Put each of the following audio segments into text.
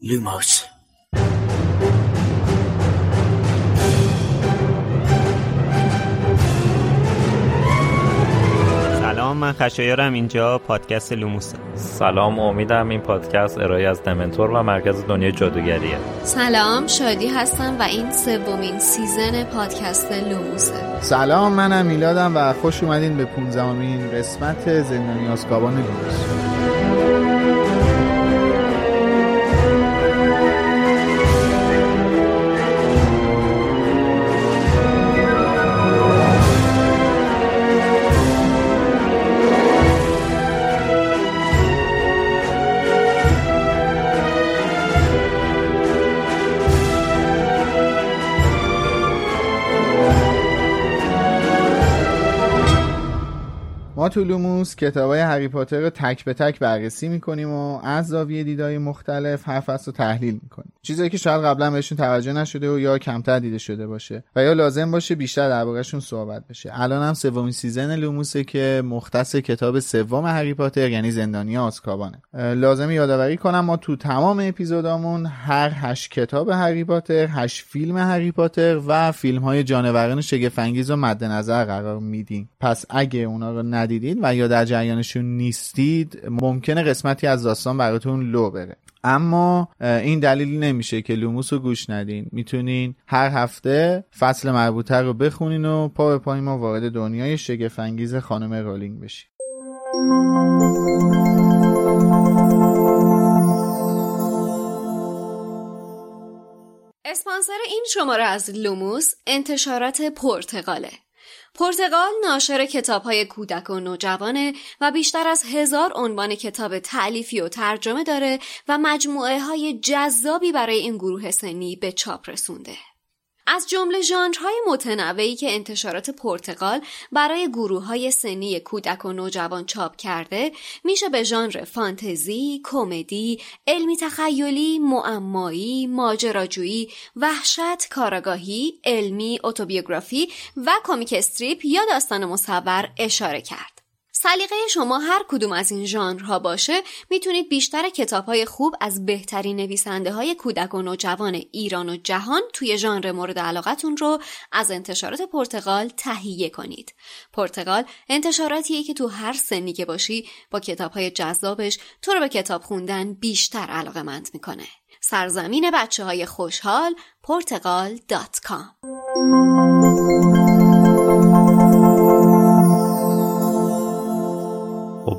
Lumos. سلام من خشایارم. اینجا پادکست لوموس. سلام امیدم این پادکست ارائه‌ای از دمنتور و مرکز دنیای جادوگریه. سلام شادی هستم و این سومین season پادکست لوموسه سلام منم میلادم و خوش اومدین به 15 قسمت زندانی آسکابان لوموس. ما تو لوموس کتاب های هری پاتر رو تک به تک بررسی می‌کنیم و از زاویه دیدهای مختلف هر فصل رو تحلیل می‌کنیم. چیزایی که شاید قبلا بهشون توجه نشده و یا کمتر دیده شده باشه و یا لازم باشه بیشتر درباره‌شون صحبت بشه. الان هم سومین season لوموسه که مختص کتاب سوم هری پاتر یعنی زندانی آسکابانه لازم یادآوری کنم ما تو تمام اپیزودامون هر هشت کتاب هری پاتر هشت فیلم هری پاتر و فیلم های جانوران شگفت رو مد نظر قرار میدیم. پس اگه اونا رو ندیدید و یا در جریانشون نیستید ممکنه قسمتی از داستان براتون لو بره. اما این دلیل نمیشه که لوموس رو گوش ندین. می‌تونین هر هفته فصل مربوطه رو بخونین و پا به پای ما وارد دنیای شگفت‌انگیز خانم رولینگ بشین. اسپانسر این شماره از لوموس انتشارات پرتغاله. پرتغال ناشر کتاب های کودک و نوجوانه و بیشتر از هزار عنوان کتاب تعلیفی و ترجمه داره و مجموعه های جذابی برای این گروه سنی به چاپ رسونده. از جمله ژانرهای متنوعی که انتشارات پرتغال برای گروه های سنی کودک و نوجوان چاپ کرده میشه به ژانر فانتزی، کمدی، علمی تخیلی، معمایی، ماجراجویی، وحشت، کاراگاهی، علمی، اتوبیوگرافی و کمیک استریپ یا داستان مصور اشاره کرد. سلیقه شما هر کدوم از این ژانرها باشه می‌تونید بیشتر کتاب های خوب از بهترین نویسنده های کودک و نوجوان ایران و جهان توی ژانر مورد علاقتون رو از انتشارات پرتغال تهیه کنید. پرتغال انتشاراتیه که تو هر سنی که باشی با کتاب های جذابش تو رو به کتاب خوندن بیشتر علاقه مند می‌کنه. سرزمین بچه های خوشحال پرتغال.com خب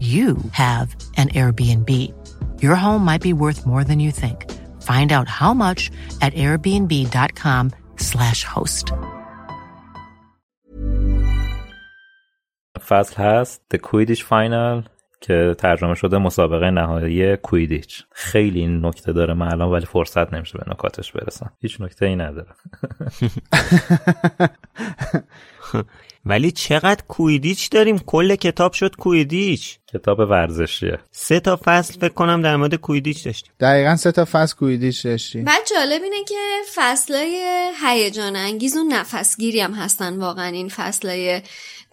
you have an Airbnb. Your home might be worth more than you think. Find out how much at airbnb.com/slash host. فصل هست The Quidditch Final که ترجمه شده مسابقه نهایی کویدیچ خیلی این نکته داره من الان ولی فرصت نمیشه به نکاتش برسم هیچ نکته ای نداره ولی چقدر کویدیچ داریم؟ کل کتاب شد کویدیچ. کتاب ورزشیه. سه تا فصل فکر کنم در مورد کویدیچ داشتیم. دقیقا سه تا فصل کویدیش داشتی بعد جالب اینه که فصلای هیجان انگیز و نفسگیری هم هستن واقعا این فصلای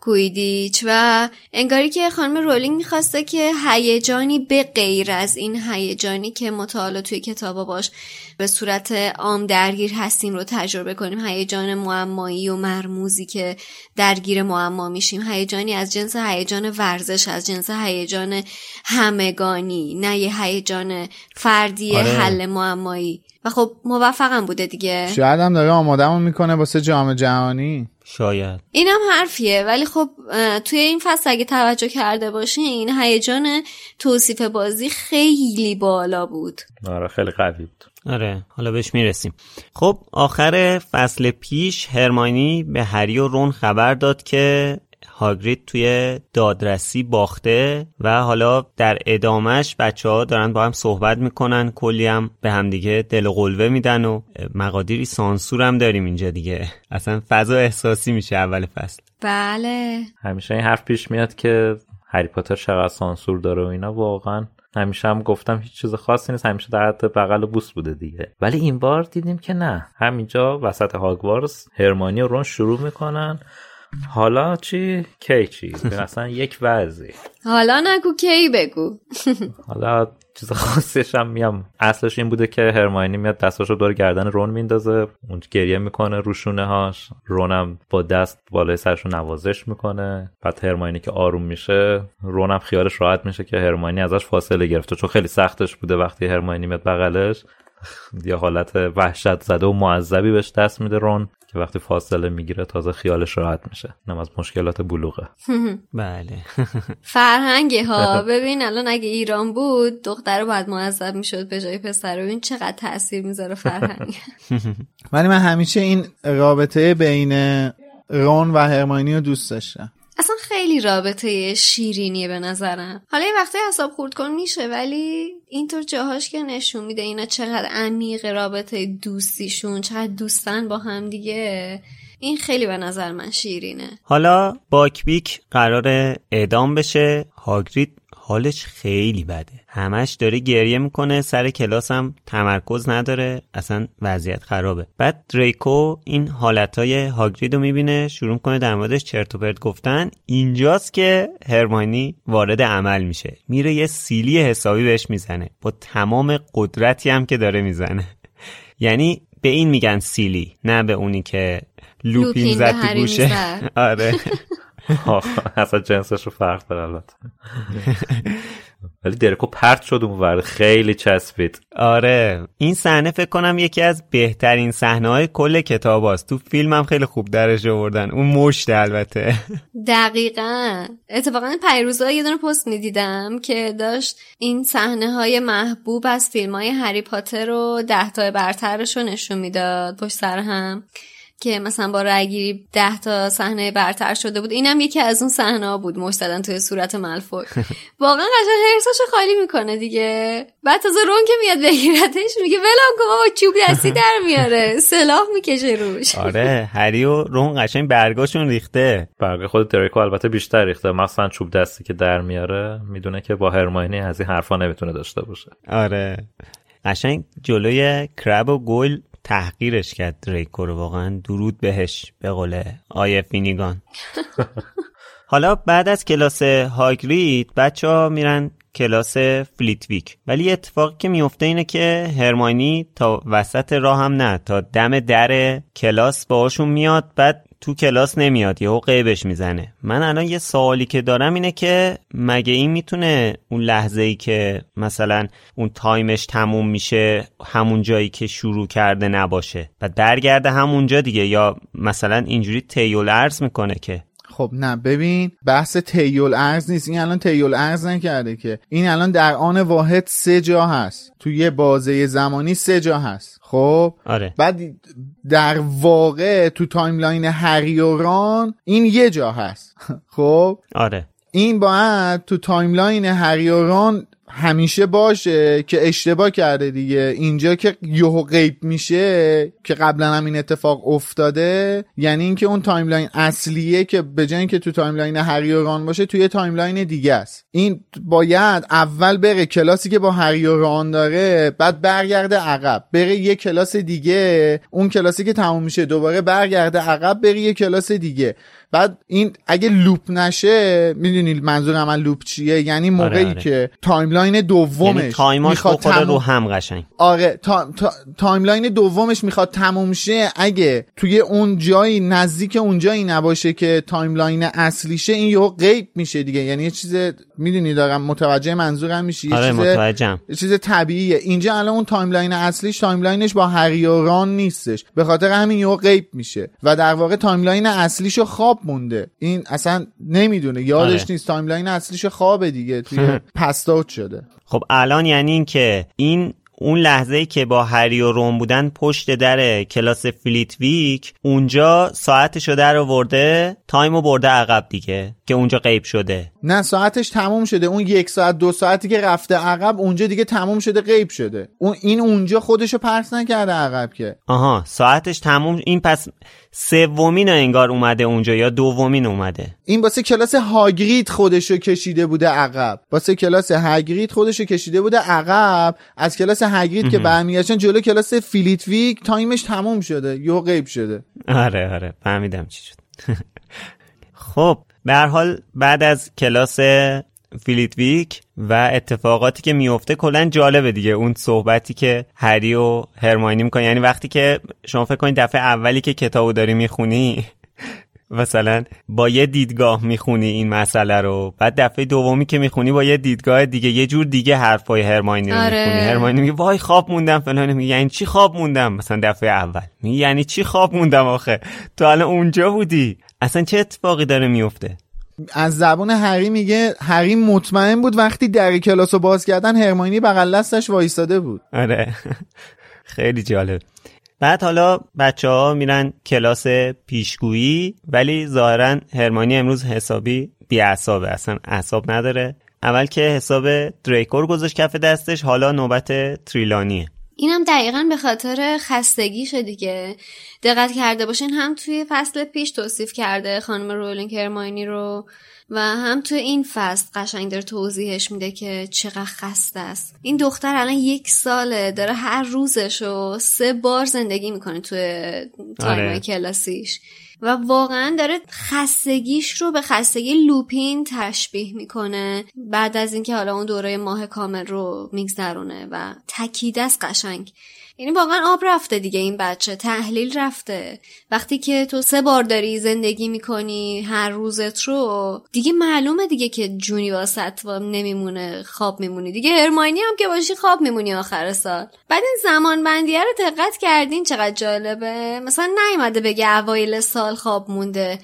کویدیچ و انگاری که خانم رولینگ می‌خواسته که هیجانی به غیر از این هیجانی که مطالعه توی کتابا باش به صورت عام درگیر هستیم رو تجربه کنیم. هیجان معمایی و مرموزی که درگیر معما میشیم. هیجانی از جنس هیجان ورزش از جنس هیجان همگانی نه یه هیجان فردی آره. حل معمایی. و خب موفقم بوده دیگه. شاید هم داره آمادمون می‌کنه واسه جام جهانی. شاید. اینم حرفیه ولی خب توی این فصل اگه توجه کرده باشین هیجان توصیف بازی خیلی بالا بود. آره خیلی قوی بود. آره حالا بهش می‌رسیم. خب آخر فصل پیش هرمانی به هری و رون خبر داد که هاگرید توی دادرسی باخته و حالا در ادامش بچه ها دارن با هم صحبت می‌کنن کلی هم به همدیگه دل و قلوه میدن و مقادیری سانسور هم داریم اینجا دیگه. اصلا فضا احساسی میشه اول فصل. بله. همیشه این حرف پیش میاد که هری پاتر چقدر سانسور داره و اینا. واقعا همیشه هم گفتم هیچ چیز خاصی نیست. همیشه در حد بغل و بوس بوده دیگه. ولی این بار دیدیم که نه. همینجا وسط هاگوارتس هرمانی و رون شروع می‌کنن. حالا چی؟ کی چی؟ اصلا یک وضعی. حالا نگو کی بگو؟ حالا چیز خاصش هم میام. اصلش این بوده که هرماینی میاد دستاشو دور گردن رون میندازه اون گریه می‌کنه روشونه هاش رونم با دست بالای سرشو نوازش می‌کنه. بعد هرماینی که آروم میشه رونم خیالش راحت میشه که هرماینی ازش فاصله گرفته. چون خیلی سختش بوده وقتی هرماینی میاد بغلش. یه حالت وحشت زده و معذبی بهش دست میده رون. که وقتی فاصله می‌گیره تازه خیالش راحت میشه. اینم از مشکلات بلوغه. بله. فرهنگه ها ببین الان اگه ایران بود دختر باید معذب می‌شد به جای پسر ببین چقدر تاثیر می‌ذاره فرهنگ. ولی من همیشه این رابطه بین رون و هرماینی رو دوست داشتم. اصلا خیلی رابطه شیرینیه به نظرم. حالا یه وقتی حساب خورد کن میشه ولی اینطور جاهاش که نشون میده اینا چقدر عمیق رابطه دوستیشون چقدر دوستن با هم دیگه. این خیلی به نظر من شیرینه. حالا باکبیک قرار اعدام بشه هاگرید حالش خیلی بده. همش داره گریه می‌کنه سر کلاس هم تمرکز نداره اصلا وضعیت خرابه. بعد دریکو این حالتهای هاگرید رو می‌بینه شروع کنه در موردش چرت و پرت گفتن. اینجاست که هرمانی وارد عمل میشه. میره یه سیلی حسابی بهش می‌زنه. با تمام قدرتی هم که داره می‌زنه. یعنی به این میگن سیلی نه به اونی که لوپین زد تو گوشه. آره. اصلا جنسش رو فرق داره البته. ولی درکو پرت شد اون ورد خیلی چسبید. آره این صحنه فکر کنم یکی از بهترین صحنه های کل کتاب هاست. تو فیلم هم خیلی خوب درش آوردن. اون مشت البته. دقیقا. اتفاقا پیروزا یه دونه پست می‌دیدم که داشت این صحنه های محبوب از فیلم های هری پاتر رو ده تا برترش رو نشون می‌داد پشت سر هم. که مثلا با رأیگیری ده تا صحنه برتر شده بود اینم یکی از اون صحنه ها بود مشت زدن توی صورت ملفوی واقعا قشنگ هرساشو خالی می‌کنه دیگه. بعد تازه رون که میاد بگیرتش میگه ولم کن بابا چوب دستی در میاره. سلاح می‌کشه روش. آره هری و رون قشنگ برگاشون ریخته. برقی خود دریکو البته بیشتر ریخته. مثلا چوب دستی که در میاره می‌دونه که با هرماینی از این حرفا نمی‌تونه داشته باشه. آره. قشنگ جلوی کرب و گویل تحقیرش کرد دریکو رو. واقعا درود بهش به قول آقای فینیگان. حالا بعد از کلاس هاگرید بچه ها میرن کلاس فلیتویک. ولی اتفاقی که میفته اینه که هرماینی تا وسط راه هم نه تا دم در کلاس باهاشون میاد بعد تو کلاس نمیاد یهو غیبش می‌زنه. من الان یه سوالی که دارم اینه که مگه این می‌تونه اون لحظه ای که مثلا اون time ش تموم میشه همون جایی که شروع کرده نباشه؟ و برگرده همونجا دیگه یا مثلا اینجوری طی‌الارض می‌کنه که خب نه ببین بحث طی‌الارض نیست. این الان طی‌الارض نکرده که. این الان در آن واحد سه جا هست. تو یه بازه زمانی سه جا هست. خب؟ آره. بعد در واقع تو timeline هری و ران این یه جا هست. خب؟ آره. این باید تو timeline هری و ران همیشه باشه که اشتباه کرده دیگه. اینجا که یهو غیب میشه که قبلا هم این اتفاق افتاده یعنی اینکه اون timeline اصلیه که به جای اینکه تو timeline هری و ران باشه توی timeline دیگه است. این باید اول بره کلاسی که با هری و ران داره بعد برگرده عقب. بره یه کلاس دیگه اون کلاسی که تموم میشه دوباره برگرده عقب بره یه کلاس دیگه. بعد این اگه loop نشه می‌دونی منظور من loop چیه؟ یعنی موقعی آره، آره. که timeline دومش یعنی time اش می‌خواد تموم- رو هم قشنگ. آره تا... تا... timeline دومش می‌خواد تموم شه اگه توی اون جایی نزدیک اون جایی نباشه که timeline اصلیشه این یهو غیب میشه دیگه. یعنی یه چیز می‌دونی دارم متوجه منظورم میشی؟ آره چیز متوجهم. یه چیز طبیعیه. اینجا الان اون timeline اصلیش timeline ش با هری و ران نیستش. به خاطر همین یهو غیب میشه. و در واقع timeline اصلیشو خواب مونده. این اصلا نمی‌دونه. یادش آره. نیست. timeline اصلیشو خوابه دیگه. توی passed out شده. خب الان یعنی این که این اون لحظه ای که با هری و رون بودن پشت در کلاس فلیت ویک اونجا ساعتشو در آورده time و برده عقب دیگه که اونجا غیب شده. نه ساعتش تموم شده. اون یک ساعت دو ساعتی که رفته عقب اونجا دیگه تموم شده غیب شده. اون این اونجا خودشو پرت نکرده عقب که. آها ساعتش تموم این پس سومین انگار اومده اونجا یا دومین اومده؟ این واسه کلاس هاگرید خودشو کشیده بوده عقب. واسه کلاس هاگرید خودشو کشیده بوده عقب. از کلاس هاگرید که برمیگشتن جلو کلاس فلیت ویک time ش تموم شده. یهو غیب شده. آره آره. فهمیدم چی شد. خب به هر حال بعد از کلاس فیلیت ویک و اتفاقاتی که میفته کلا جالبه دیگه اون صحبتی که هری و هرماینی می‌کنه یعنی وقتی که شما فکر کنید دفعه اولی که کتابو داری می‌خونی مثلا با یه دیدگاه می‌خونی این مسئله رو. بعد دفعه دومی که می‌خونی با یه دیدگاه دیگه یه جور دیگه حرفای هرماینی رو آره. می‌خونی. هرماینی میگه وای خواب موندم فلان. میگه یعنی چی خواب موندم؟ مثلا دفعه اول. میگه یعنی چی خواب موندم آخه؟ تو الان اونجا بودی. اصلا چه اتفاقی داره میفته؟ از زبون هری میگه هری مطمئن بود وقتی در کلاس رو باز کردن هرماینی بغل دستش وایستاده بود. آره. خیلی جالب. بعد حالا بچه ها میرن کلاس پیشگویی ولی ظاهرا هرمانی امروز حسابی بی اصابه اصلا اعصاب نداره. اول که حساب دریکور گذاشت کف دستش حالا نوبت تریلانیه. اینم دقیقا به خاطر خستگیشه دیگه. دقت کرده باشین هم توی فصل پیش توصیف کرده خانم رولینگ هرماینی رو و هم توی این فصل قشنگ داره توضیحش میده که چقدر خسته است. این دختر الان یک ساله داره هر روزشو سه بار زندگی می‌کنه توی time آره. کلاسیش. و واقعا داره خستگیش رو به خستگی لوپین تشبیه می‌کنه. بعد از اینکه حالا اون دوره ماه کامل رو میگذرونه و تکیده است قشنگ یعنی واقعا آب رفته دیگه این بچه تحلیل رفته. وقتی که تو سه بار داری زندگی می‌کنی هر روزت رو دیگه معلومه دیگه که جونی واسط نمیمونه خواب میمونی. دیگه هرماینی هم که باشی خواب میمونی آخر سال. بعد این زمان بندیه رو دقت کردین چقدر جالبه. مثلا نیومده بگه اوایل سال خواب مونده.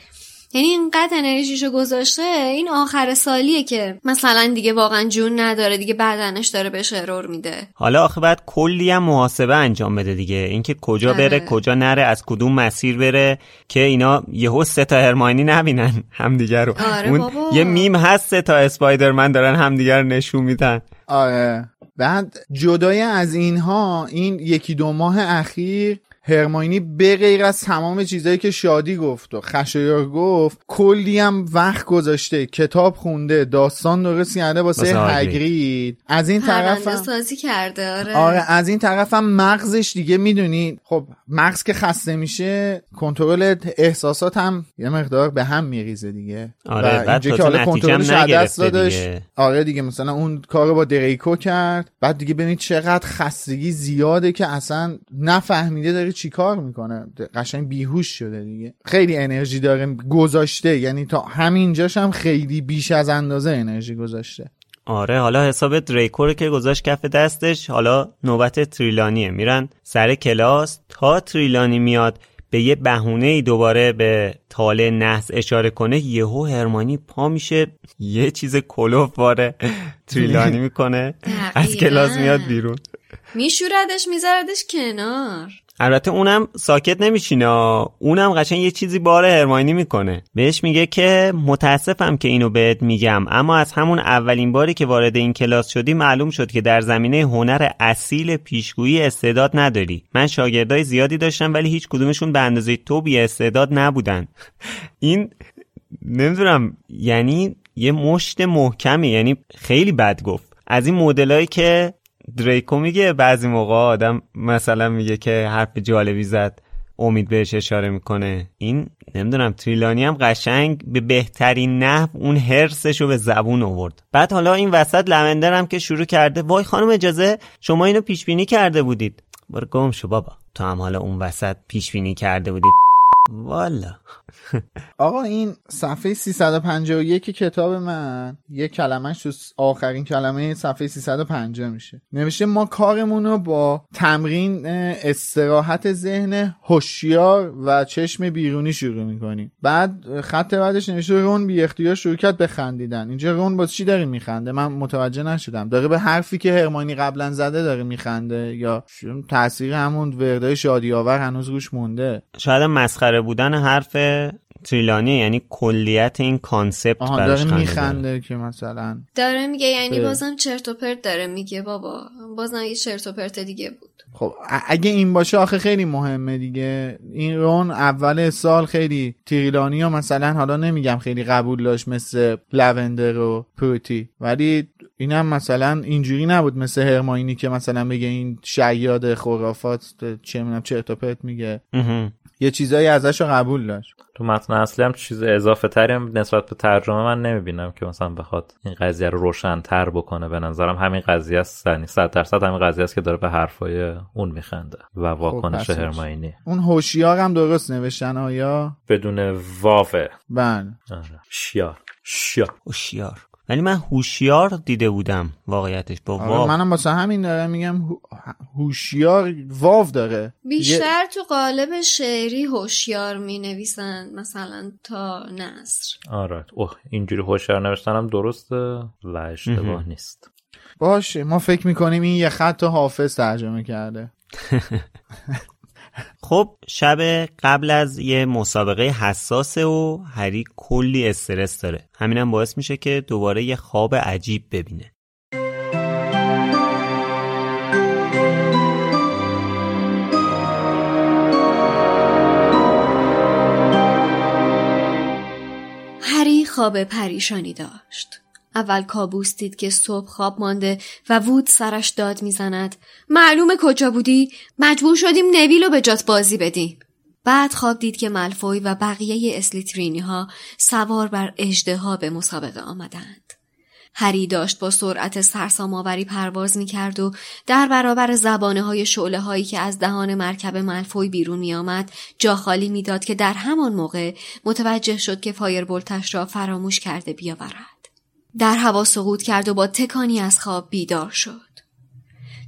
یعنی اینقدر انرژیشو گذاشته این آخر سالیه که مثلا دیگه واقعا جون نداره دیگه بدنش داره بهش ارور میده. حالا آخه بعد کلی هم محاسبه انجام بده دیگه. اینکه کجا آره. بره کجا نره از کدوم مسیر بره که اینا یهو سه تا هرماینی نبینن همدیگه رو. آره اون بابا. یه میم هست سه تا اسپایدرمن دارن همدیگه رو نشون میدن. آره. بعد جدای از اینها این یکی دو ماه اخیر هرماینی به غیر از تمام چیزایی که شادی گفت و خشایار گفت کلی هم وقت گذاشته کتاب خونده داستان درست کرده واسه. هگرید از این طرف هم- سازی کرده آره, آره از این طرف هم مغزش دیگه می‌دونی. خب مغز که خسته میشه کنترل احساسات هم یه مقدار به هم میریزه دیگه. آره، و بعد اینجا که حالا کنترلش دست نگرفته دادش دیگه. آره دیگه مثلا اون کارو با دریکو کرد. بعد دیگه ببینید چقدر خستگی زیاده که اصلا نفهمیده داره چیکار می‌کنه؟ قشنگ بیهوش شده دیگه. خیلی انرژی داره گذاشته. یعنی تا همینجاش هم خیلی بیش از اندازه انرژی گذاشته. آره حالا حساب دریکور که گذاشت کف دستش حالا نوبت تریلانیه. میرن سر کلاس. تا تریلانی میاد به یه بهونه ای دوباره به تاله نحس اشاره کنه یهو هرمانی پا میشه یه چیز کلوف واره تریلانی می‌کنه. از. کلاس میاد بیرون. میشوردش میذاردش کنار. البته اونم ساکت نمیشینه اونم قشنگ یه چیزی بار هرماینی می‌کنه. بهش میگه که متاسفم که اینو بهت میگم اما از همون اولین باری که وارد این کلاس شدی معلوم شد که در زمینه هنر اصیل پیشگویی استعداد نداری. من شاگردای زیادی داشتم ولی هیچ کدومشون به اندازه تو بی استعداد نبودن. این نمی‌دونم یعنی یه مشت محکمی یعنی خیلی بد گفت. از این مدلایی که دریکو میگه بعضی موقع آدم مثلا میگه که حرف جالبی زد امید بهش اشاره می‌کنه. این نمی‌دونم تریلانی هم قشنگ به بهترین نحو اون هرسش رو به زبون آورد. بعد حالا این وسط لمندر هم که شروع کرده وای خانم اجازه شما اینو پیش بینی کرده بودید. برو گم شو بابا. تو هم حالا اون وسط پیش بینی کرده بودید. والا. آقا این صفحه 351 کتاب من یه کلمهش تو آخرین کلمه صفحه 350 میشه. نوشته ما کارمون رو با تمرین استراحت ذهن هوشیار و چشم بیرونی شروع می‌کنیم. بعد خط بعدش نوشته رون بی اختیار شروع کرد بخندیدن اینجا رون با چی داره میخنده؟ من متوجه نشدم. داره به حرفی که هرمانی قبلا زده داره میخنده یا تاثیر همون وردای شادی آور هنوز روش مونده. شاید مسخره بودن حرف تریلانی یعنی کلیت این concept داره میخنده که مثلا داره میگه یعنی بازم چرت و پرت داره میگه بابا. بازم یه چرت و پرت دیگه بود. خب اگه این باشه آخه خیلی مهمه دیگه. این رون اول سال خیلی تریلانی ها مثلا حالا نمیگم خیلی قبول داشت مثل لوندر و پروتی ولی اینم مثلا اینجوری نبود مثل هرماینی که مثلا بگه این شیاد خرافات چه می‌دونم چرت و پرت میگه. یه چیزایی ازش رو قبول داشت. تو متن اصلی هم چیز اضافه تری هم نسبت به ترجمه من نمی‌بینم که مثلا بخواد این قضیه رو روشن تر بکنه. به نظرم همین قضیه است. یعنی 100 درصد همین قضیه است که داره به حرفای اون میخنده و واکنش خب هرماینی. اون هوشیار هم درست نوشتن آیا؟ بدون واوه. بله. شیار. شیار. هوشیار. ولی من هوشیار دیده بودم واقعیتش. با آره، واو. منم واسه همین دارم میگم هوشیار واو داره. بیشتر تو قالب شعری هوشیار می نویسن مثلا تا نصر آره. اوه اینجوری هوشیار نوشتنم درسته و اشتباه نیست. باشه ما فکر می‌کنیم این یه خط حافظ ترجمه کرده. خب شب قبل از یه مسابقه حساسه و هری کلی استرس داره. همینم باعث میشه که دوباره یه خواب عجیب ببینه. هری خواب پریشانی داشت. اول کابوس دید که صبح خواب مانده و وود سرش داد می‌زند. معلومه کجا بودی؟ مجبور شدیم نویل رو به جات بازی بدیم. بعد خواب دید که ملفوی و بقیه اسلیترینی ها سوار بر اجده به مسابقه آمدند. هری داشت با سرعت سرسامآوری پرواز می کرد و در برابر زبانه های شعله هایی که از دهان مرکب ملفوی بیرون می آمد جا خالی می‌داد که در همان موقع متوجه شد که فایربولتش را فراموش کرده بیاورد. در هوا سقوط کرد و با تکانی از خواب بیدار شد.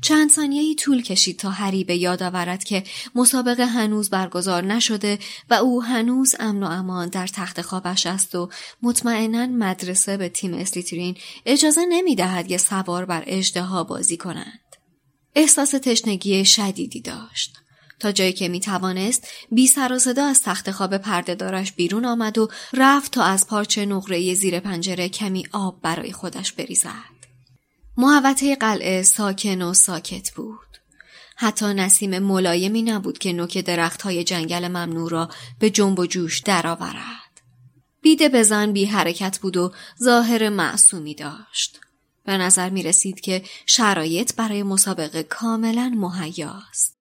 چند ثانیه طول کشید تا هری به یاد آورد که مسابقه هنوز برگزار نشده و او هنوز امن و امان در تخت خوابش است و مطمئنا مدرسه به تیم اسلیترین اجازه نمی دهد یه سوار بر اجده بازی کنند. احساس تشنگی شدیدی داشت. تا جایی که می توانست بی سر و صدا از تخت خواب پرده دارش بیرون آمد و رفت تا از پارچه نقره زیر پنجره کمی آب برای خودش بریزد. محوطه قلعه ساکن و ساکت بود. حتی نسیم ملایمی نبود که نوک درخت های جنگل ممنوع را به جنب و جوش درآورد. بیده بزن بی حرکت بود و ظاهر معصومی داشت. به نظر می رسید که شرایط برای مسابقه کاملا مهیاست.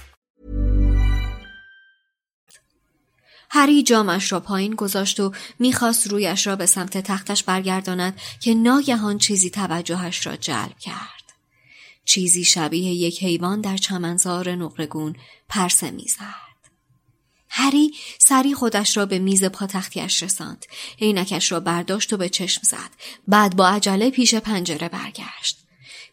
هری جامش را پایین گذاشت و می‌خواست رویش را به سمت تختش برگرداند که ناگهان چیزی توجهش را جلب کرد. چیزی شبیه یک حیوان در چمنزار نقرگون پرسه می‌زد. هری سری خودش را به میز پاتختیش رساند. عینکش را برداشت و به چشم زد. بعد با عجله پیش پنجره برگشت.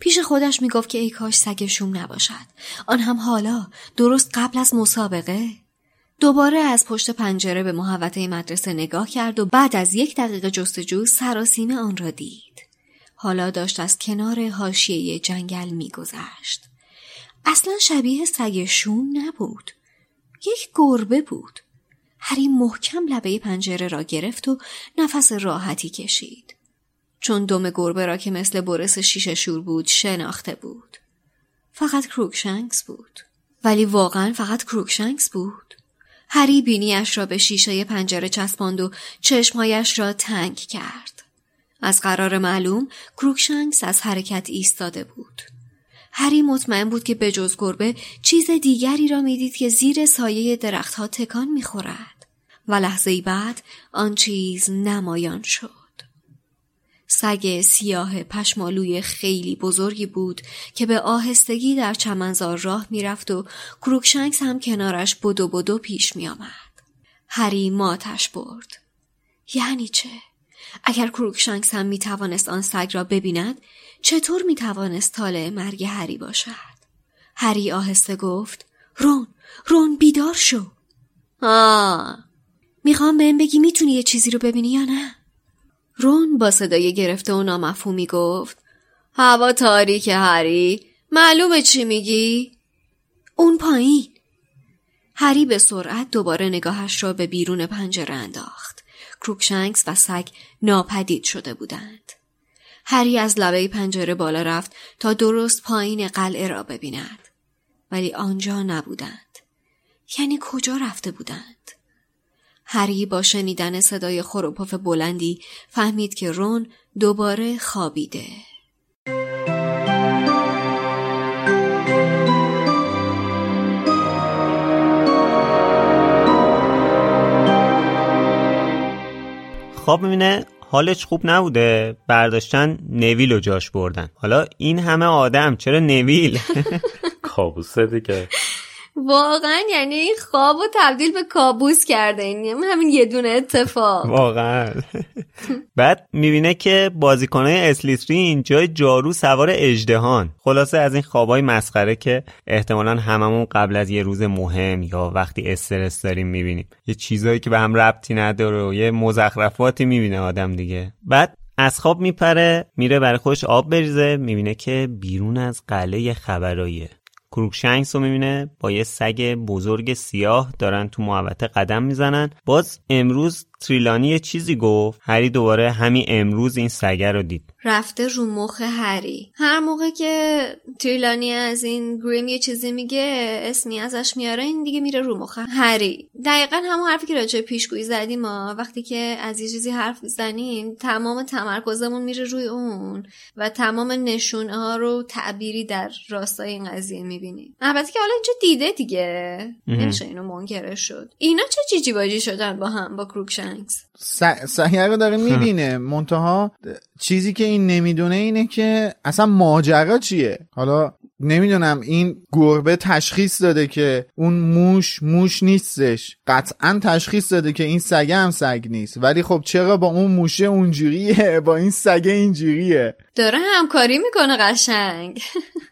پیش خودش می‌گفت که ای کاش سگ شوم نباشد. آن هم حالا درست قبل از مسابقه. دوباره از پشت پنجره به محوطه مدرسه نگاه کرد و بعد از یک دقیقه جستجو سراسیمه آن را دید. حالا داشت از کنار حاشیه جنگل میگذشت. اصلا شبیه سگ شوم نبود. یک گربه بود. هری محکم لبه پنجره را گرفت و نفس راحتی کشید. چون دم گربه را که مثل برس شیشه شور بود شناخته بود. فقط کروکشنکس بود. ولی واقعا فقط کروکشنکس بود. هری بینیش را به شیشه پنجره چسباند و چشمهایش را تنگ کرد. از قرار معلوم کروکشنکس از حرکت ایستاده بود. هری مطمئن بود که به جز گربه چیز دیگری را می‌دید که زیر سایه درختها تکان می‌خورد و لحظه بعد آن چیز نمایان شد. سگ سیاه پشمالوی خیلی بزرگی بود که به آهستگی در چمنزار راه می‌رفت و کروکشنکس هم کنارش بدو بدو پیش میآمد. هری ماتش برد. یعنی چه؟ اگر کروکشنکس هم می توانست آن سگ را ببیند چطور می توانست طالع مرگ هری باشد؟ هری آهسته گفت رون رون بیدار شو آه می‌خوام بهم بگی می‌تونی یه چیزی رو ببینی یا نه؟ رون با صدای گرفته و نامفهومی گفت هوا تاریک هری معلومه چی میگی؟ اون پایین. هری به سرعت دوباره نگاهش را به بیرون پنجره انداخت. کروکشنکس و سگ ناپدید شده بودند. هری از لبه پنجره بالا رفت تا درست پایین قلعه را ببیند. ولی آنجا نبودند. یعنی کجا رفته بودند؟ هری با شنیدن صدای خروپف بلندی فهمید که رون دوباره خوابیده. خواب می‌بینه حالش خوب نبوده برداشتن نویل و جاش بردن. حالا این همه آدم چرا نویل؟ کابوسه دیگه. واقعا یعنی خواب و تبدیل به کابوس کرده این. همین یه دونه اتفاق. واقعا. بعد می‌بینه که بازیکنهای اسلیترین جای جارو سوار اجدهان خلاصه از این خوابای مسخره که احتمالا هممون قبل از یه روز مهم یا وقتی استرس داریم می‌بینیم. یه چیزایی که به هم ربطی نداره و یه مزخرفاتی می‌بینه آدم دیگه. بعد از خواب میپره میره برای خوش آب بریزه می‌بینه که بیرون از قلعه خبراییه کروکشنکس رو می‌بینه با یه سگ بزرگ سیاه دارن تو محوطه قدم می‌زنن. باز امروز تریلانی یه چیزی گفت؟ هری دوباره همین امروز این سگه رو دید. رفته رو مخ هری. هر موقع که تریلانی از این گریم یه چیزی میگه اسمی ازش میاره این دیگه میره رو مخ هری. دقیقا همون حرفی که راجع پیشگویی زدیم ما وقتی که از یه چیزی حرف می‌زنیم تمام تمرکزمون میره روی اون و تمام نشونه ها رو تعبیری در راستای این قضیه می‌بینیم. البته که حالا اینجا دیده دیگه. نمیشه اینو منکرش شد. اینا چه جیجی باجی شدن با هم با کروکشن سعیه رو داره می‌بینه. منتها چیزی که این نمی‌دونه اینه که اصلا ماجرا چیه؟ حالا نمی‌دونم این گربه تشخیص داده که اون موش موش نیستش. قطعا تشخیص داده که این سگه هم سگ نیست. ولی خب چرا با اون موشه اونجوریه؟ با این سگه اینجوریه؟ داره همکاری می‌کنه قشنگ.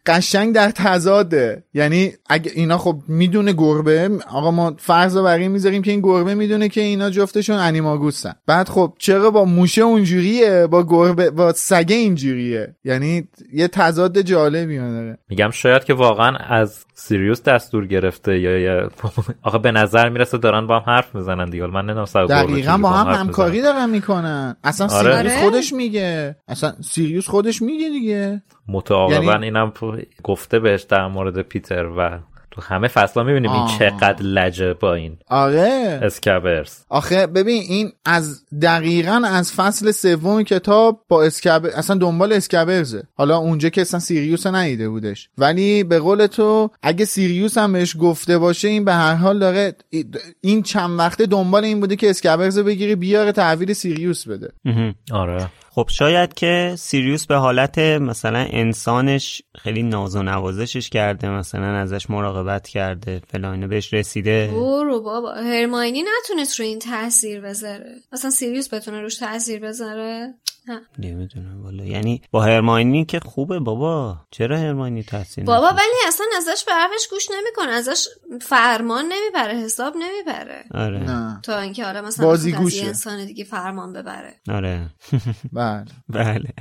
قشنگ در تضاده. یعنی اگه اینا خب می‌دونه گربه آقا ما فرض رو بر می‌ذاریم که این گربه می‌دونه که اینا جفتشون انیماگوسن بعد خب چرا با موشه اونجوریه؟ با گربه با سگه اینجوریه. یعنی یه تضاد جالبی داره. میگم شاید که واقعا از سیریوس دستور گرفته یا, یا آخه به نظر می‌رسه دارن با هم حرف می‌زنن دیگه. من نمی‌دونم دقیقا با هم همکاری دارن می‌کنن. اصلا آره. سیریوس آره. خودش میگه. اصلا سیریوس خودش میگه دیگه. متعاقبا یعنی... اینم گفته بهش در مورد پیتر و تو همه فصلا می‌بینیم این چقدر لجه با این آره. اسکبرز آخه ببین این از دقیقا از فصل سوم کتاب با اسکبر اصلا دنبال اسکبرزه حالا اونجا که اصلا سیریوس ندیده بودش. ولی به قول تو اگه سیریوس هم بهش گفته باشه این به هر حال داره این چند وقته دنبال این بوده که اسکبرز بگیری بیاره تحویل سیریوس بده. آره. خب شاید که سیریوس به حالت مثلا انسانش خیلی ناز و نوازشش کرده مثلا ازش مراقبت کرده فلانه بهش رسیده. برو بابا. هرماینی نتونست رو این تاثیر بذاره. مثلا سیریوس بتونه روش تاثیر بذاره؟ نمی‌دونم والا. یعنی با هرماینی که خوبه بابا. چرا هرماینی تحسین بابا ولی اصلا ازش به حرفش گوش نمی‌کنه. ازش فرمان نمی‌بره حساب نمی‌بره. آره. نه. تا اینکه آره مثلا بازی گوشه. انسان دیگه فرمان ببره. آره. بله. بله.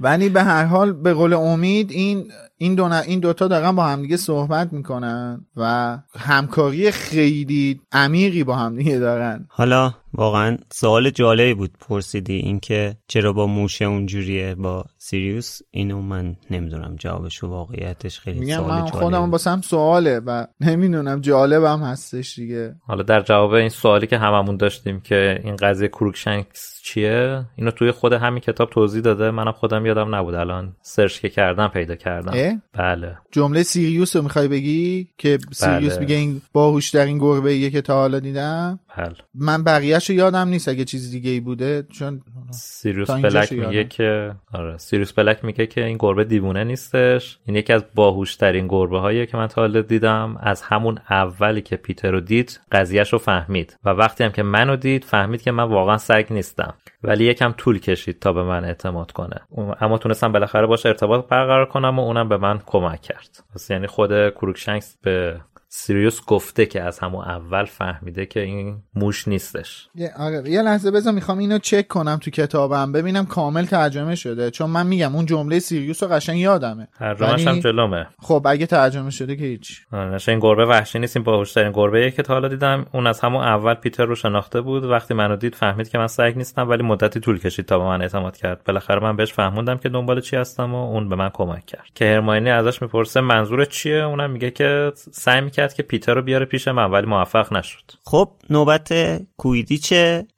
ولی به هر حال به قول امید این این دو این دوتا دارن با همدیگه صحبت می‌کنن و همکاری خیلی عمیقی با همدیگه دارن. حالا واقعا سوال جالبی بود پرسیدی اینکه چرا با موشه اونجوریه با سیریوس؟ اینو من نمی‌دونم جوابش و واقعیتش خیلی میگم سوال من خودم واسم سواله و نمی‌دونم جالبم هستش دیگه. حالا در جواب این سوالی که هممون داشتیم که این قضیه کروکشنکس چیه؟ اینو توی خود همین کتاب توضیح داده. منم خودم یادم نبود. الان search که کردم پیدا کردم. بله. جمله سیریوس رو می‌خوای بگی؟ که سیریوس بله. میگه این باهوش در این گربه که تا حالا دیدم؟ بله من بقیهش یادم نیست اگه چیز دیگه ای بوده چون سیریوس بلک. میگه که آره سیریوس بلک میگه که این گربه دیوونه نیستش. این یکی از باهوشترین گربه هاییه که من تا حالا دیدم از همون اولی که پیتر رو دید قضیهش رو فهمید. و وقتی هم که منو دید فهمید که من واقعا سگ نیستم. ولی یکم طول کشید تا به من اعتماد کنه. اما تونستم بالاخره باش ارتباط برقرار کنم و اونم به من کمک کرد. پس یعنی خود کروکشنکس به سیریوس گفته که از همون اول فهمیده که این موش نیستش. یه, آره یه لحظه بذار می‌خوام اینو چک کنم تو کتابم ببینم کامل ترجمه شده چون من میگم اون جمله سیریوس رو قشنگ یادمه. ترجمهش هم جلومه. خب اگه ترجمه شده که هیچ. آره، این گربه وحشی نیست این باهوشترین گربه که تا حالا دیدم. اون از همون اول پیتر رو شناخته بود. وقتی منو دید فهمید که من سگ نیستم ولی مدتی طول کشید تا به من اعتماد کرد. بالاخره من بهش فهموندم که دنبال چی هستم و اون به من کمک کرد. که هرماینی ازش می‌پرسه منظورت چیه؟ اونم میگه که سعی می‌کرد که پیتر رو بیاره پیش من ولی موفق نشد. خب نوبت کویدیچ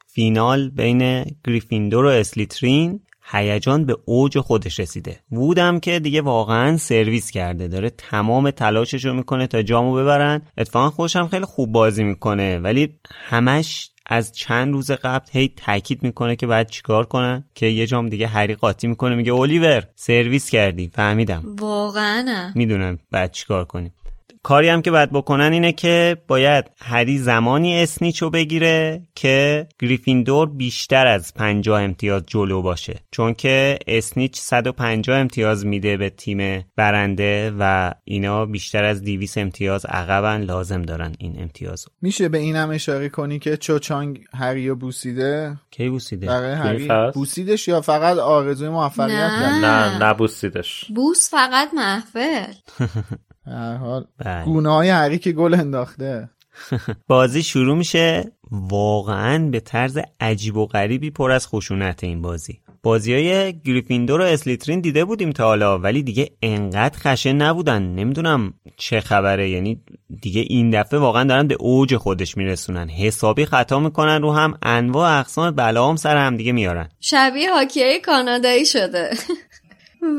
فینال بین گریفیندور و اسلیترین هیجان به اوج خودش رسیده. وودم که دیگه واقعا سرویس کرده. داره تمام تلاشش رو می‌کنه تا جامو ببرن. اتفاقا خوشم خیلی خوب بازی می‌کنه. ولی همش از چند روز قبل هی تاکید می‌کنه که باید چیکار کنن که یه جام دیگه هری قاطی می‌کنه. میگه الیور سرویس کردی. فهمیدم. واقعا. می‌دونم بعد چیکار کنیم. کاری هم که باید بکنن اینه که باید هری زمانی اسنیچو بگیره که گریفیندور بیشتر از 50 امتیاز جلو باشه. چون که اسنیچ 150 امتیاز میده به تیم برنده و اینا بیشتر از 200 امتیاز عقبن لازم دارن این امتیازو میشه به اینم اشاره کنی که چوچانگ هریو بوسیده؟ کی بوسیده؟ برای هری؟ بوسیدش یا فقط آرزوی موفقیت؟ نه. نه نبوسیدش بوس فقط محفل. هر حال. بله. گونه های هری که گل انداخته. بازی شروع میشه واقعا به طرز عجیب و غریبی پر از خشونت این بازی. بازی های گریفیندور و اسلیترین دیده بودیم تا حالا ولی دیگه انقدر خشن نبودن. نمی‌دونم چه خبره. یعنی دیگه این دفعه واقعا دارن به اوج خودش میرسونن. حسابی خطا می‌کنن رو هم انواع اقسام بلا هم سر هم دیگه میارن. شبیه هاکی کانادایی شده.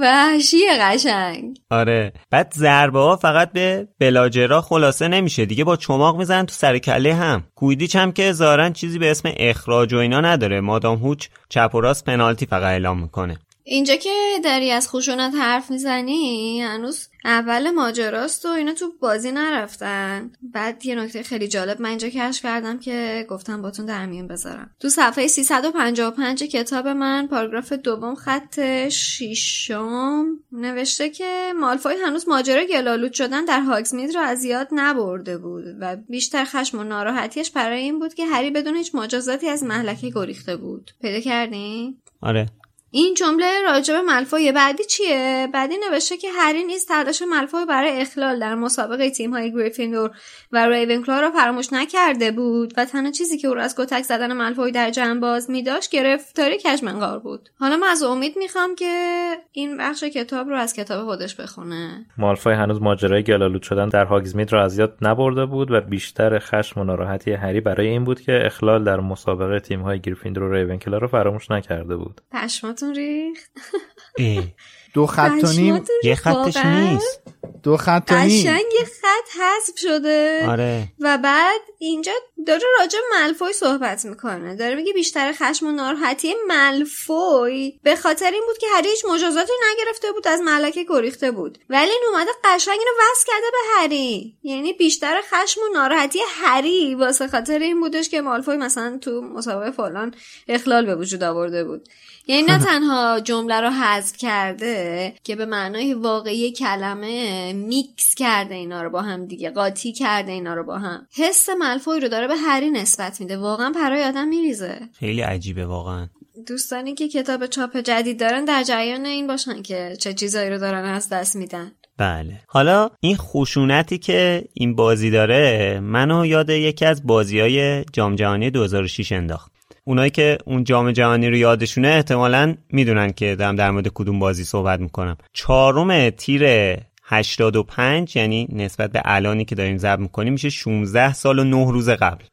وحشی قشنگ. آره. بعد ضربه ها فقط به بلاجرا خلاصه نمیشه. دیگه با چماق می‌زنن تو سر کله هم. کویدیچ هم که ظاهرا چیزی به اسم اخراج و اینا نداره. مادام هوچ چپ و راست پنالتی فقط اعلام می‌کنه. اینجا که داری از خشونت حرف می‌زنی هنوز اول ماجراست و اینا تو بازی نرفتن. بعد یه نکته خیلی جالب من اینجا کشف کردم که گفتم باتون در میون بذارم. تو صفحه 355 کتاب من پاراگراف دوم خط شیشم نوشته که مالفوی هنوز ماجرا گلالود شدن در هاگزمید رو از یاد نبرده بود و بیشتر خشم و ناراحتیش برای این بود که هری بدون هیچ مجازاتی از محلکه گریخته بود. پیدا کردین آره. این جمله راجب ملفوی بعدی چیه؟ بعدی نوشته که هری نیز تلاش ملفوی برای اخلال در مسابقه تیم های گریفیندور و ریونکلا را فراموش نکرده بود و تنها چیزی که او را از کتک زدن ملفوی در جمع باز می داشت گرفتاری کشمنگار بود. حالا من از امید می‌خوام که این بخش کتاب رو از کتاب خودش بخونه. مالفوی هنوز ماجرای گلالود شدن در هاگزمید را از یاد نبرده بود و بیشتر خشم و ناراحتی هری برای این بود که اخلال در مسابقه تیم های گریفیندور و ریونکلا را فراموش نکرده بود. پشماتون ریخت؟ دو خط و نیم. یه خطش نیست. دو خط و نیم. قشنگ یه خط حذف شده. آره. و بعد اینجا داره راجع ملفوی صحبت می‌کنه. داره میگه بیشتر خشم و ناراحتی ملفوی. به خاطر این بود که هری هیچ مجازاتی نگرفته بود از ملکه گریخته بود. ولی این اومده قشنگ اینو وصل کرده به هری. یعنی بیشتر خشم و ناراحتی هری. واسه خاطر این بودش که مالفوی مثلا تو مسابقه فلان اخلال به وجود آورده بود. یعنی نه تنها جمله رو حذف کرده که به معنای واقعی کلمه میکس کرده اینا رو با هم دیگه قاطی کرده اینا رو با هم. حس ملفوی رو داره به هری نسبت میده. واقعا پرای آدم میریزه. خیلی عجیبه واقعا. دوستانی که کتاب چاپ جدید دارن در جریان این باشن که چه چیزایی رو دارن از دست میدن. بله. حالا این خشونتی که این بازی داره منو یاد یکی از بازی های جام جهانی 2006 انداخت. اونایی که اون جام جهانی رو یادشونه احتمالا می‌دونن که دارم در مورد کدوم بازی صحبت می‌کنم. چهارم تیر 85 یعنی نسبت به الانی که داریم ضبط می‌کنیم میشه 16 سال و 9 روز قبل.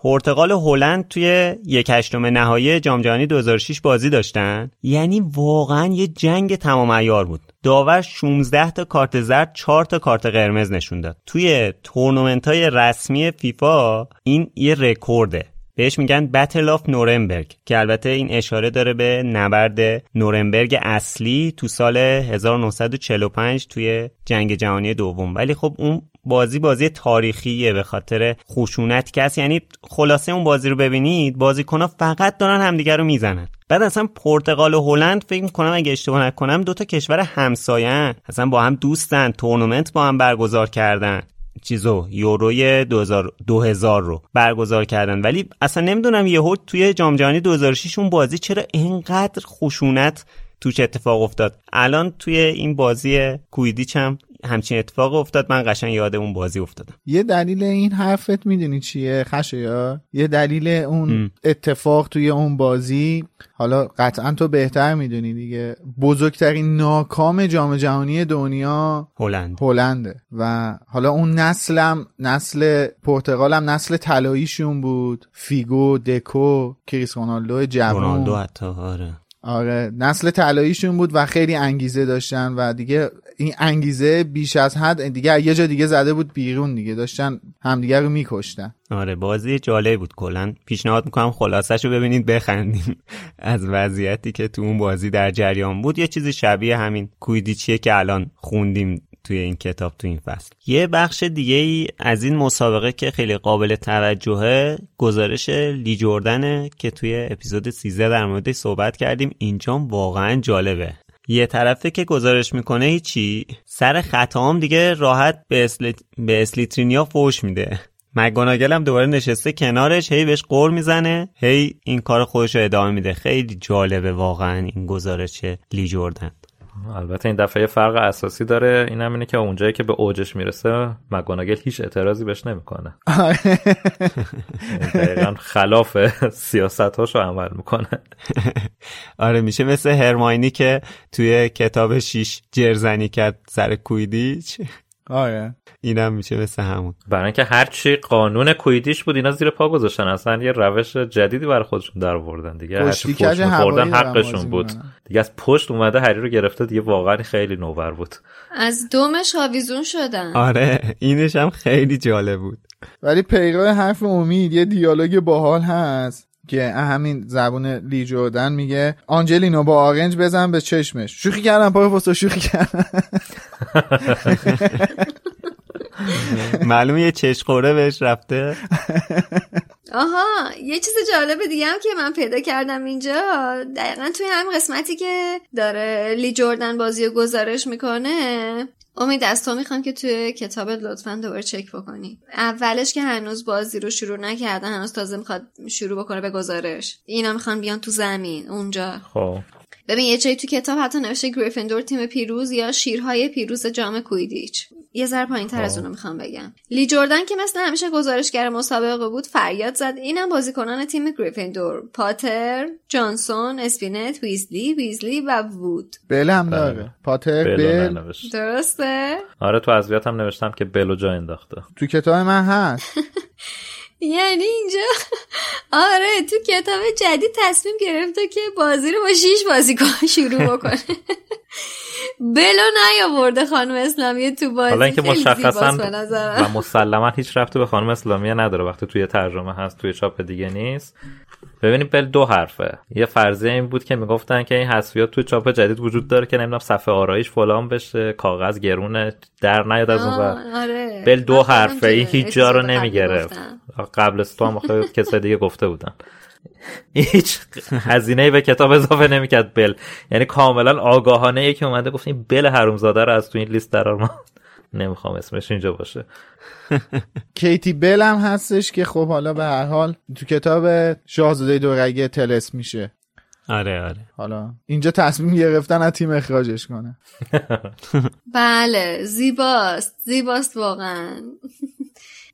پرتغال و هلند توی یک هشتم نهایی جام جهانی 2006 بازی داشتن. یعنی واقعا یه جنگ تمام عیار بود. داور 16 تا کارت زرد 4 تا کارت قرمز نشون داد. توی تورنمنت های رسمی فیفا این یه رکورده. بهش میگن Battle of Nuremberg که البته این اشاره داره به نبرد نورنبرگ اصلی تو سال 1945 توی جنگ جهانی دوم. ولی خب اون بازی بازی تاریخیه به خاطر خشونت هست. یعنی خلاصه اون بازی رو ببینید بازیکنها فقط دارن همدیگه رو می‌زنن. بعد اصلا پرتغال و هلند فکر می‌کنم اگه اشتباه نکنم دوتا کشور همسایه اصلا با هم دوستن تورنمنت با هم برگزار کردن. چیزو یوروی 2000, 2000 رو برگزار کردن. ولی اصلا نمی‌دونم یهو توی جام جهانی 2006 اون بازی چرا اینقدر خشونت توش اتفاق افتاد. الان توی این بازی کویدیچ همچین اتفاق افتاد من قشنگ یاد اون بازی افتادم. یه دلیل این حرفت می‌دونی چیه؟ خشایا یه دلیل اون ام. اتفاق توی اون بازی حالا قطعا تو بهتر می‌دونی دیگه. بزرگترین ناکام جام جهانی دنیا هلند. هلنده. و حالا اون نسلم نسل پرتغال هم نسل طلاییشون بود. فیگو دکو کریس رونالدو جوان. رونالدو حتی آره. آره نسل طلاییشون بود و خیلی انگیزه داشتن و دیگه این انگیزه بیش از حد دیگه یه جا دیگه زده بود بیرون دیگه داشتن همدیگه رو میکشتن. آره بازی جالب بود کلا. پیشنهاد می‌کنم خلاصش رو ببینید بخندیم از وضعیتی که تو اون بازی در جریان بود. یه چیزی شبیه همین کویدیچیه که الان خوندیم توی این کتاب تو این فصل. یه بخش دیگه ای از این مسابقه که خیلی قابل توجهه گزارش لی جوردنه که توی اپیزود 13 در موردش صحبت کردیم. اینجا واقعا جالبه. یه طرفه که گزارش می‌کنه هیچی سر خطام دیگه راحت به, اسل... به اسلیترینیا فوش میده. مگوناگل هم دوباره نشسته کنارش هی بهش قور می‌زنه. هی این کار خودش رو ادامه میده. خیلی جالبه واقعا این گزارش لی جوردن البته این دفعه فرق اساسی داره این هم اینه که اونجایی که به اوجش می‌رسه مگوناگل هیچ اعتراضی بهش نمی‌کنه. دقیقا خلاف سیاست هاشو عمل می‌کنه. آره میشه مثل هرماینی که توی کتاب شیش جرزنی کرد سر کویدیچ. آره. اینم میشه مثل همون. برای اینکه هرچی قانون کویدیش بود اینا زیر پا گذاشتن. اصلا یه روش جدیدی برای خودشون در آوردن دیگه. هرچی پشت خوردن حقشون بود. دیگه از پشت اومده هری رو گرفته دیگه واقعا خیلی نوور بود. از دومش آویزون شدن. آره اینش هم خیلی جالب بود. ولی پیرو حرف امید یه دیالوگ باحال هست. که همین زبون لی جوردن میگه آنجلینو با آرنج بزن به چشمش. شوخی کردم پای شوخی کردم. معلومه یه چشم‌غره بهش رفته. آها یه چیز جالب دیگه هم که من پیدا کردم اینجا دقیقا توی همون قسمتی که داره لی جوردن بازی رو گزارش می‌کنه امید از تو می‌خوام که توی کتابت لطفا دوباره چک بکنی. اولش که هنوز بازی رو شروع نکرده هنوز تازه می‌خواد شروع بکنه به گزارش. اینا می‌خوان بیان تو زمین اونجا. خب. ببین یه جایی تو کتاب حتی نوشته گریفندور تیم پیروز یا شیرهای پیروز جام کویدیچ. یه ذره پایین تر از اونو می‌خوام بگم. لی جردن که مثل همیشه گزارشگر مسابقه بود فریاد زد. اینم بازیکنان تیم گریفندور پاتر جانسون اسپینت ویزلی ویزلی و وود. بله هم داره. پاتر بلو بل ننوشت. درسته؟ آره تو هم نوشتم که بلو جا انداخته. تو کتاب من هست. یعنی اینجا؟ آره تو کتاب جدید تصمیم گرفته که بازی رو با شیش بازیکن شروع بکنه. بلو نیاورده خانم اسلامی تو بازی. حالا اینکه مشخصا. و مسلما هیچ رفتی به خانم اسلامیه نداره وقتی توی ترجمه هست توی چاپ دیگه نیست. ببینید بل دو حرفه. یه فرضیه این بود که می‌گفتن که این حذفیات توی چاپ جدید وجود داره که نمی‌دونم صفحه آرایش فلان بشه کاغذ گرونه در نیاد از اون آره. بل دو حرفه. این هیچ جا رو نمی‌گرفت. قبل از تو هم کسای دیگه گفته بودن. هیچ هزینه به کتاب اضافه نمی‌کرد بل. یعنی کاملا آگاهانه یکی اومده گفت این بل حرومزاده رو از تو این لیست درار ما نمی‌خوام اسمش اینجا باشه. کیتی بل هم هستش که خب حالا به هر حال تو کتاب شاهزاده دورگه تلس میشه. آره آره. حالا اینجا تصمیم گرفتن از تیم اخراجش کنه. بله زیباست. زیباست واقعا.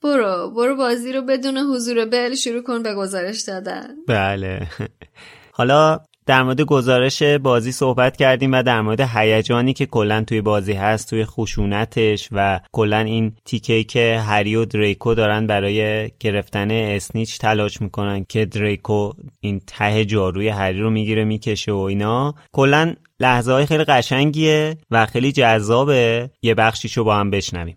برو برو بازی رو بدون حضور بل شروع کن به گزارش دادن. بله. حالا در مورد گزارش بازی صحبت کردیم و در مورد هیجانی که کلا توی بازی هست توی خشونتش و کلا این تیکه که هری و دریکو دارن برای گرفتن اسنیچ تلاش می‌کنن که دریکو این ته جاروی هری رو می‌گیره می‌کشه و اینا. کلا لحظه های خیلی قشنگیه و خیلی جذابه. یه بخشیشو با هم بشنویم.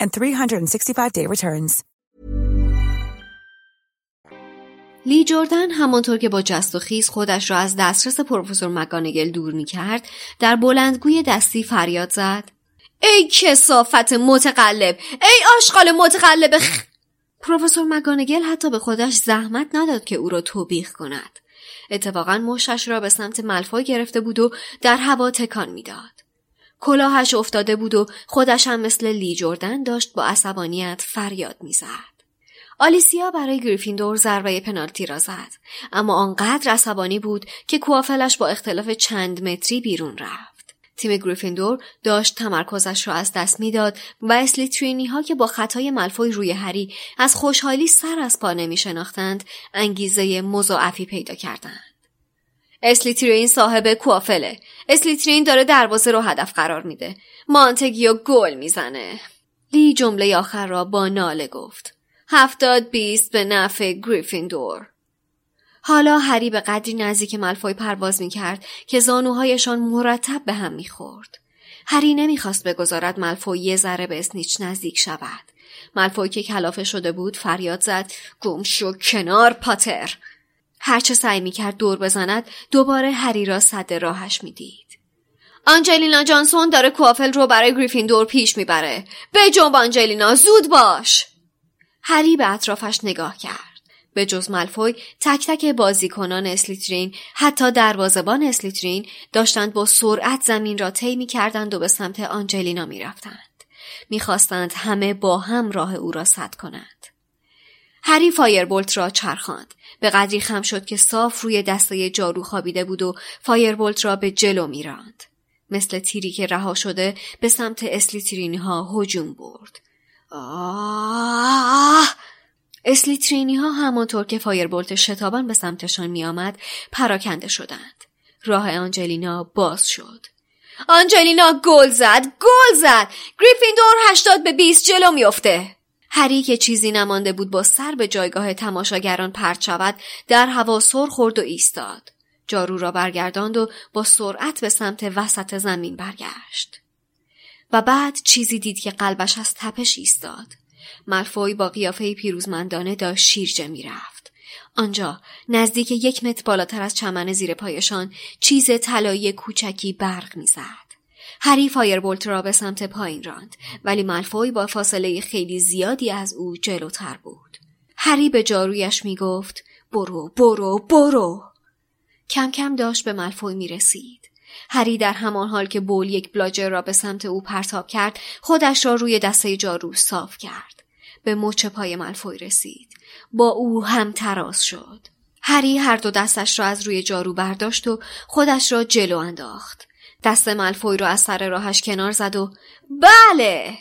and 365-day returns. لی جردن همانطور که با جست و خیز خودش را از دسترس پروفسور مکانگل دور می کرد در بلندگوی دستی فریاد زد. ای کسافت متقلب! ای آشغال متقلب! خ... پروفسور مکانگل حتی به خودش زحمت نداد که او را توبیخ کند. اتفاقا مشش را به سمت ملفای گرفته بود و در هوا تکان می‌داد. کلاهش افتاده بود و خودش هم مثل لی جردن داشت با عصبانیت فریاد می‌زد. آلیسیا برای گریفیندور ضربه پنالتی را زد اما آنقدر عصبانی بود که کوافلش با اختلاف چند متری بیرون رفت. تیم گریفیندور داشت تمرکزش را از دست می‌داد و اسلیترینی ها که با خطای ملفوی روی هری از خوشحالی سر از پا نمی شناختند انگیزه مضاعفی پیدا کردند. اسلیترین صاحب کوافله اسلیترین داره دروازه رو هدف قرار میده مانتگیو گل می‌زنه لی جمله آخر را با ناله گفت هفتاد بیست به نفع گریفیندور حالا هری به قدری نزدیک ملفوی پرواز می کرد که زانوهایشان مرتب به هم می خورد. هری نمی‌خواست بگذارد ملفوی یه ذره به اسنیچ نزدیک شود. ملفوی که کلافه شده بود فریاد زد گم شو کنار پاتر. هرچه سعی می کرد دور بزند دوباره هری را صد راهش می دید. آنجلینا جانسون داره کوافل رو برای گریفیندور پیش می‌بره به جنب آنجلینا زود باش هری به اطرافش نگاه کرد به جز ملفوی تک تک بازیکنان اسلیترین حتی دروازبان اسلیترین داشتند با سرعت زمین را طی می کردند و به سمت آنجلینا می رفتند. می خواستند همه با هم راه او را سد کنند. هری فایربولت را چرخاند. به قدری خم شد که صاف روی دسته جارو خوابیده بود و فایربولت را به جلو می راند. مثل تیری که رها شده به سمت اسلیترینی ها هجوم برد. آه اسلیترینی ها همانطور که فایربولت شتابان به سمتشان می آمد پراکنده شدند. راه آنجلینا باز شد. آنجلینا گل زد گل زد گریفیندور هشتاد به 20 جلو میافته هری که چیزی نمانده بود با سر به جایگاه تماشاگران پرت شود در هوا سر خورد و ایستاد. جارو را برگرداند و با سرعت به سمت وسط زمین برگشت. و بعد چیزی دید که قلبش از تپش ایستاد. ملفوی با قیافه پیروزمندانه داشت شیرجه می‌رفت. آنجا نزدیک یک متر بالاتر از چمن زیر پایشان چیز طلایی کوچکی برق می‌زد. هری فایربولت را به سمت پایین راند ولی ملفوی با فاصله خیلی زیادی از او جلوتر بود هری به جارویش می‌گفت برو برو برو کم کم داشت به ملفوی می رسید. هری در همان حال که بول یک بلاجر را به سمت او پرتاب کرد خودش را روی دسته جارو صاف کرد. به مچ پای ملفوی رسید. با او هم تراز شد. هری هر دو دستش را از روی جارو برداشت و خودش را جلو انداخت. دست ملفوی را از سر راهش کنار زد و بله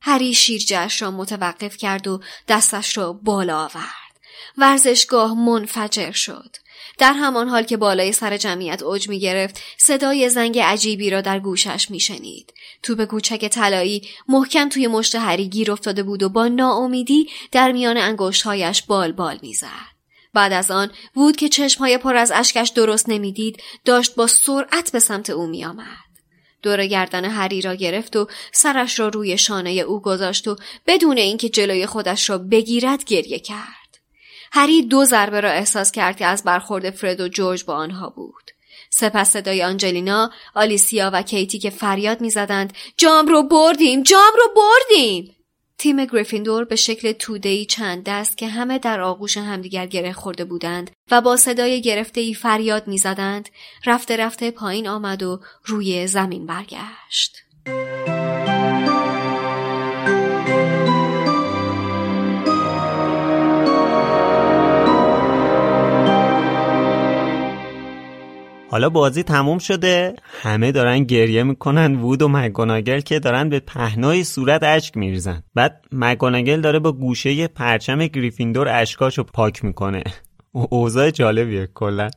هری شیرجهش را متوقف کرد و دستش را بالا آورد. ورزشگاه منفجر شد. در همان حال که بالای سر جمعیت اوج می گرفت صدای زنگ عجیبی را در گوشش می شنید. توپ کوچک طلایی محکم توی مشت هری گیر افتاده بود و با ناامیدی در میان انگشتهایش بال بال می‌زد. بعد از آن وود که چشمهای پر از اشکش درست نمی‌دید داشت با سرعت به سمت او میآمد. دور گردن هری را گرفت و سرش را روی شانه او گذاشت و بدون اینکه جلوی خودش را بگیرد گریه کرد. هری دو ضربه را احساس کرد که از برخورد فرد و جورج با آنها بود. سپس صدای آنجلینا، آلیسیا و کیتی که فریاد می‌زدند جام رو بردیم، جام رو بردیم. تیم گریفیندور به شکل تودهی چند دست که همه در آغوش همدیگر گره خورده بودند و با صدای گرفته ای فریاد می‌زدند رفته رفته پایین آمد و روی زمین برگشت. حالا بازی تموم شده. همه دارن گریه می‌کنن. وود و مگوناگل که دارن به پهنای صورت اشک میریزن. بعد مگوناگل داره با گوشه پرچم گریفیندور اشکاشو پاک می‌کنه. اوضاع جالبیه کلا.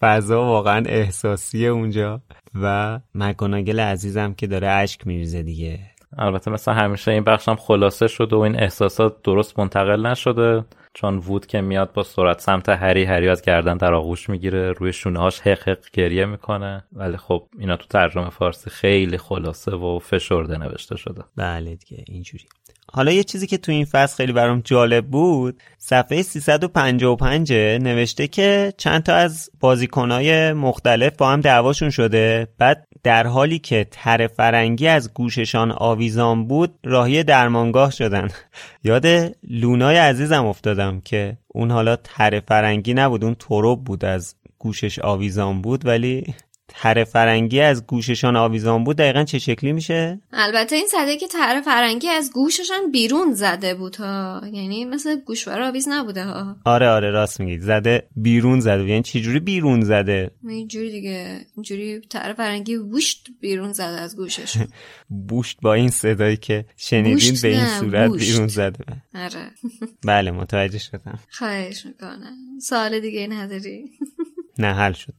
فضا واقعا احساسیه اونجا. و مگوناگل عزیزم که داره اشک میریزه دیگه. البته مثلا همیشه این بخشم خلاصه شده و این احساسات درست منتقل نشده. چون وود که میاد با سرعت سمت هری هری از گردن در آغوش می‌گیره روی شونه هاش حق حق گریه می‌کنه. ولی خب اینا تو ترجمه فارسی خیلی خلاصه و فشرده نوشته شده. بله دیگه اینجوری. حالا یه چیزی که تو این فصل خیلی برام جالب بود صفحه 355 نوشته که چند تا از بازیکنهای مختلف با هم دعواشون شده. بعد در حالی که تر فرنگی از گوششان آویزان بود راهی درمانگاه شدن. یاد لونای عزیزم افتادم که اون حالا تر فرنگی نبود اون تروب بود از گوشش آویزان بود ولی تر فرنگی از گوششان آویزان بود دقیقا چه شکلی میشه؟ البته این صده که تر فرنگی از گوششان بیرون زده بود ها. یعنی مثل گوشوار آویز نبوده ها. آره آره راست میگید. زده بیرون زده یعنی چجوری بیرون زده؟ اینجوری دیگه اینجوری تر فرنگی بوشت بیرون زده از گوشش. بوشت با این صدایی که شنیدین به این صورت بیرون زده. آره. بله متوجه شدم. خواهش می‌کنم. سوال دیگه نداری؟ نه حل شد.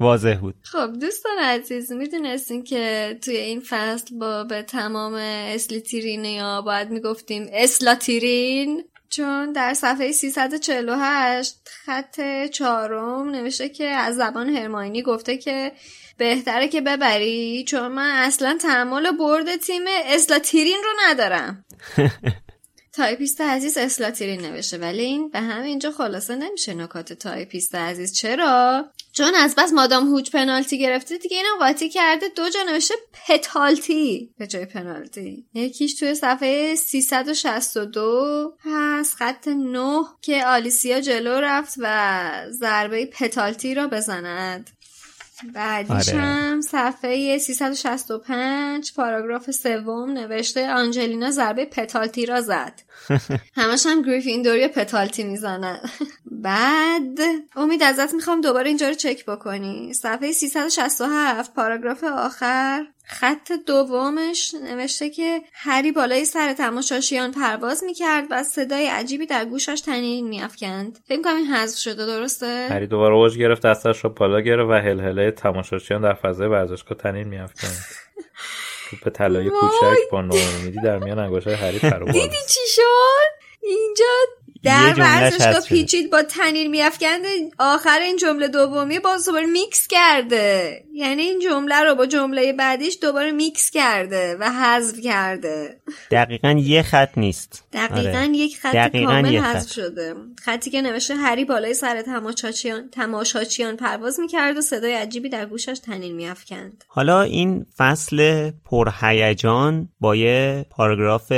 واضح بود. خب دوستان عزیز می‌دونستین که توی این فصل با به تمام اسلیتیرین یا باید می‌گفتیم اسلاتیرین چون در صفحه 348 خط چهارم نوشته که از زبان هرماینی گفته که بهتره که ببری چون من اصلا تحمل برد تیم اسلاتیرین رو ندارم. تایپیست عزیز اسلاتیری نوشته ولی این به همینجا خلاصه نمیشه نکات تایپیست عزیز. چرا؟ چون از بس مادام هوچ پنالتی گرفته دیگه اینم قاطی کرده. دو جا نوشته پتالتی. به جای پنالتی. یکیش توی صفحه 362 هست خط 9 که آلیسیا جلو رفت و ضربه پتالتی را بزند. بعدیش آره. هم صفحه 365 پاراگراف سوم نوشته آنجلینا ضربه پتالتی را زد. همش هم گریفیندوری پتالتی می‌زنن. بعد امید ازت می‌خوام دوباره اینجا رو چک بکنی. صفحه 367 پاراگراف آخر. خط دومش نوشته که هری بالای سر تماشاشیان پرواز می‌کرد و صدای عجیبی در گوشش تنین میافکند. فکر کنم این حذف شده درسته؟ هری دوباره اوج گرفت دستش رو بالا گرفت و هلهله تماشاشیان در فضای ورزشگاه تنین میافکند. توپ طلای کوچک با ناامیدی در میان انگشتای هری پرو دیدی چی شد؟ اینجا در ورزشگاه. پیچید با طنین میافکند آخر این جمله دومی باز دوباره میکس کرده یعنی این جمله رو با جمله بعدیش دوباره میکس کرده و حذف کرده دقیقا یه خط نیست دقیقا آره. یک خط دقیقاً کامل یه حذف خط. شده خطی که نوشته هری بالای سر تماشاچیان تماشاچیان پرواز می‌کرد و صدای عجیبی در گوشش طنین میافکند حالا این فصل پرهیجان با یه پاراگراف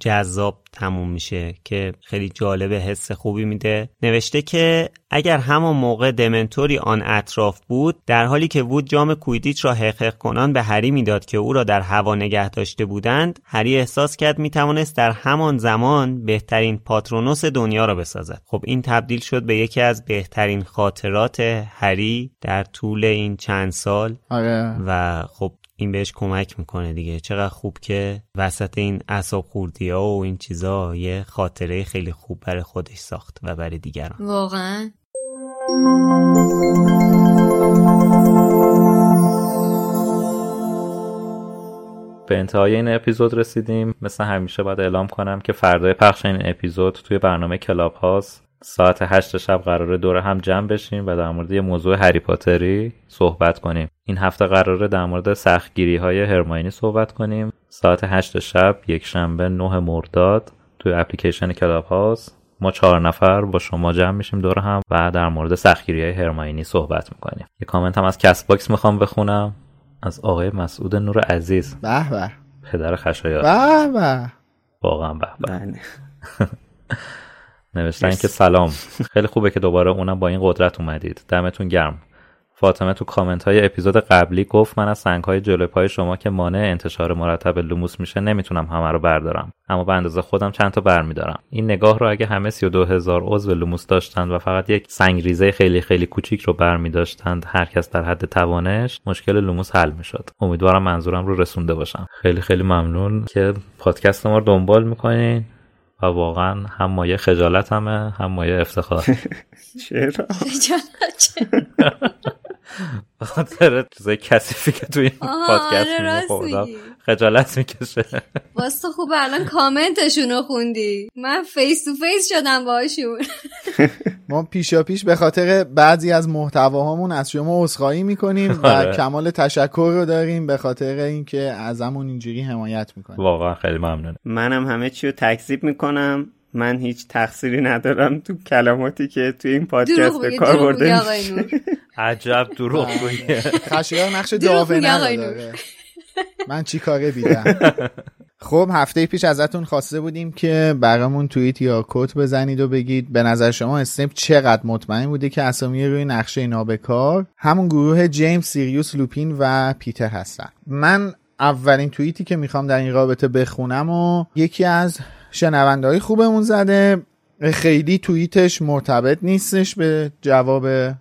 جذاب تموم میشه که خیلی جالب حس خوبی میده. نوشته که اگر همان موقع دمنتوری آن اطراف بود در حالی که وود جام کویدیچ را حقق کنان به هری می‌داد که او را در هوا نگه داشته بودند هری احساس کرد می‌توانست در همان زمان بهترین پاترونوس دنیا را بسازد. خب این تبدیل شد به یکی از بهترین خاطرات هری در طول این چند سال. آره. و خب این بهش کمک می‌کنه دیگه. چقدر خوب که وسط این اصاب خوردی ها و این چیزا یه خاطره خیلی خوب برای خودش ساخت و برای دیگران. واقعا. به انتهای این اپیزود رسیدیم. مثل همیشه باید اعلام کنم که فردای پخش این اپیزود توی برنامه کلاب هاست. ساعت هشت شب قراره دور هم جمع بشیم و در مورد یه موضوع هری پاتری صحبت کنیم. این هفته قراره در مورد سختگیری های هرماینی صحبت کنیم. ساعت هشت شب یک شنبه 9 مرداد توی اپلیکیشن Clubhouse ما چهار نفر با شما جمع میشیم دور هم و در مورد سختگیری های هرماینی صحبت می‌کنیم. یه کامنت هم از Castbox می‌خوام بخونم. از آقای مسعود نور عزیز. به به. پدر خشایار. به به. واقعا به به. بله. نوشتن مرسی. که سلام. خیلی خوبه که دوباره اونم با این قدرت اومدید. دمتون گرم. فاطمه تو کامنت های اپیزود قبلی گفت من از سنگ های جلوی پای شما که مانع انتشار مرتب لوموس میشه نمی‌تونم همه رو بردارم. اما به اندازه خودم چند تا برمیدارم این نگاه رو اگه همه 32 هزار عضو لوموس داشتند و فقط یک سنگ ریزه خیلی خیلی کوچیک رو برمیداشتند هر کس در حد توانش مشکل لوموس حل می‌شد. امیدوارم منظورم رو رسونده باشم. خیلی خیلی ممنون که پادکست ما رو دنبال می‌کنین. و واقعا هم مایه خجالتمه هم مایه افتخار. چرا؟ به خاطر چیزای کثیفی که توی این پادکست آره، میگه میگی. خجالت می‌کشه. واسه خوب الان کامنتشون رو خوندی. من face to face شدم باشون ما پیشا پیش به خاطر بعضی از محتواهامون از شما عذرخواهی می‌کنیم و آره. کمال تشکر رو داریم به خاطر اینکه ازمون اینجوری حمایت می‌کنیم واقعا خیلی ممنون. منم همه چی رو تکذیب می‌کنم. من هیچ تقصیری ندارم تو کلماتی که توی این پادکست به کار برده عجب دروغ گویه خشایار نقش داونه من چی کاره بیدم؟ خب هفته پیش ازتون خواسته بودیم که برامون توییت یا کد بزنید و بگید به نظر شما اسنیپ چقدر مطمئن بوده که اسامی روی نقشه نابکار؟ همون گروه جیمز سیریوس لوپین و پیتر هستن. من اولین توییتی که می‌خوام در این رابطه بخونم و یکی از شنونده های خوبمون زده. خیلی توییتش مرتبط نیستش به جواب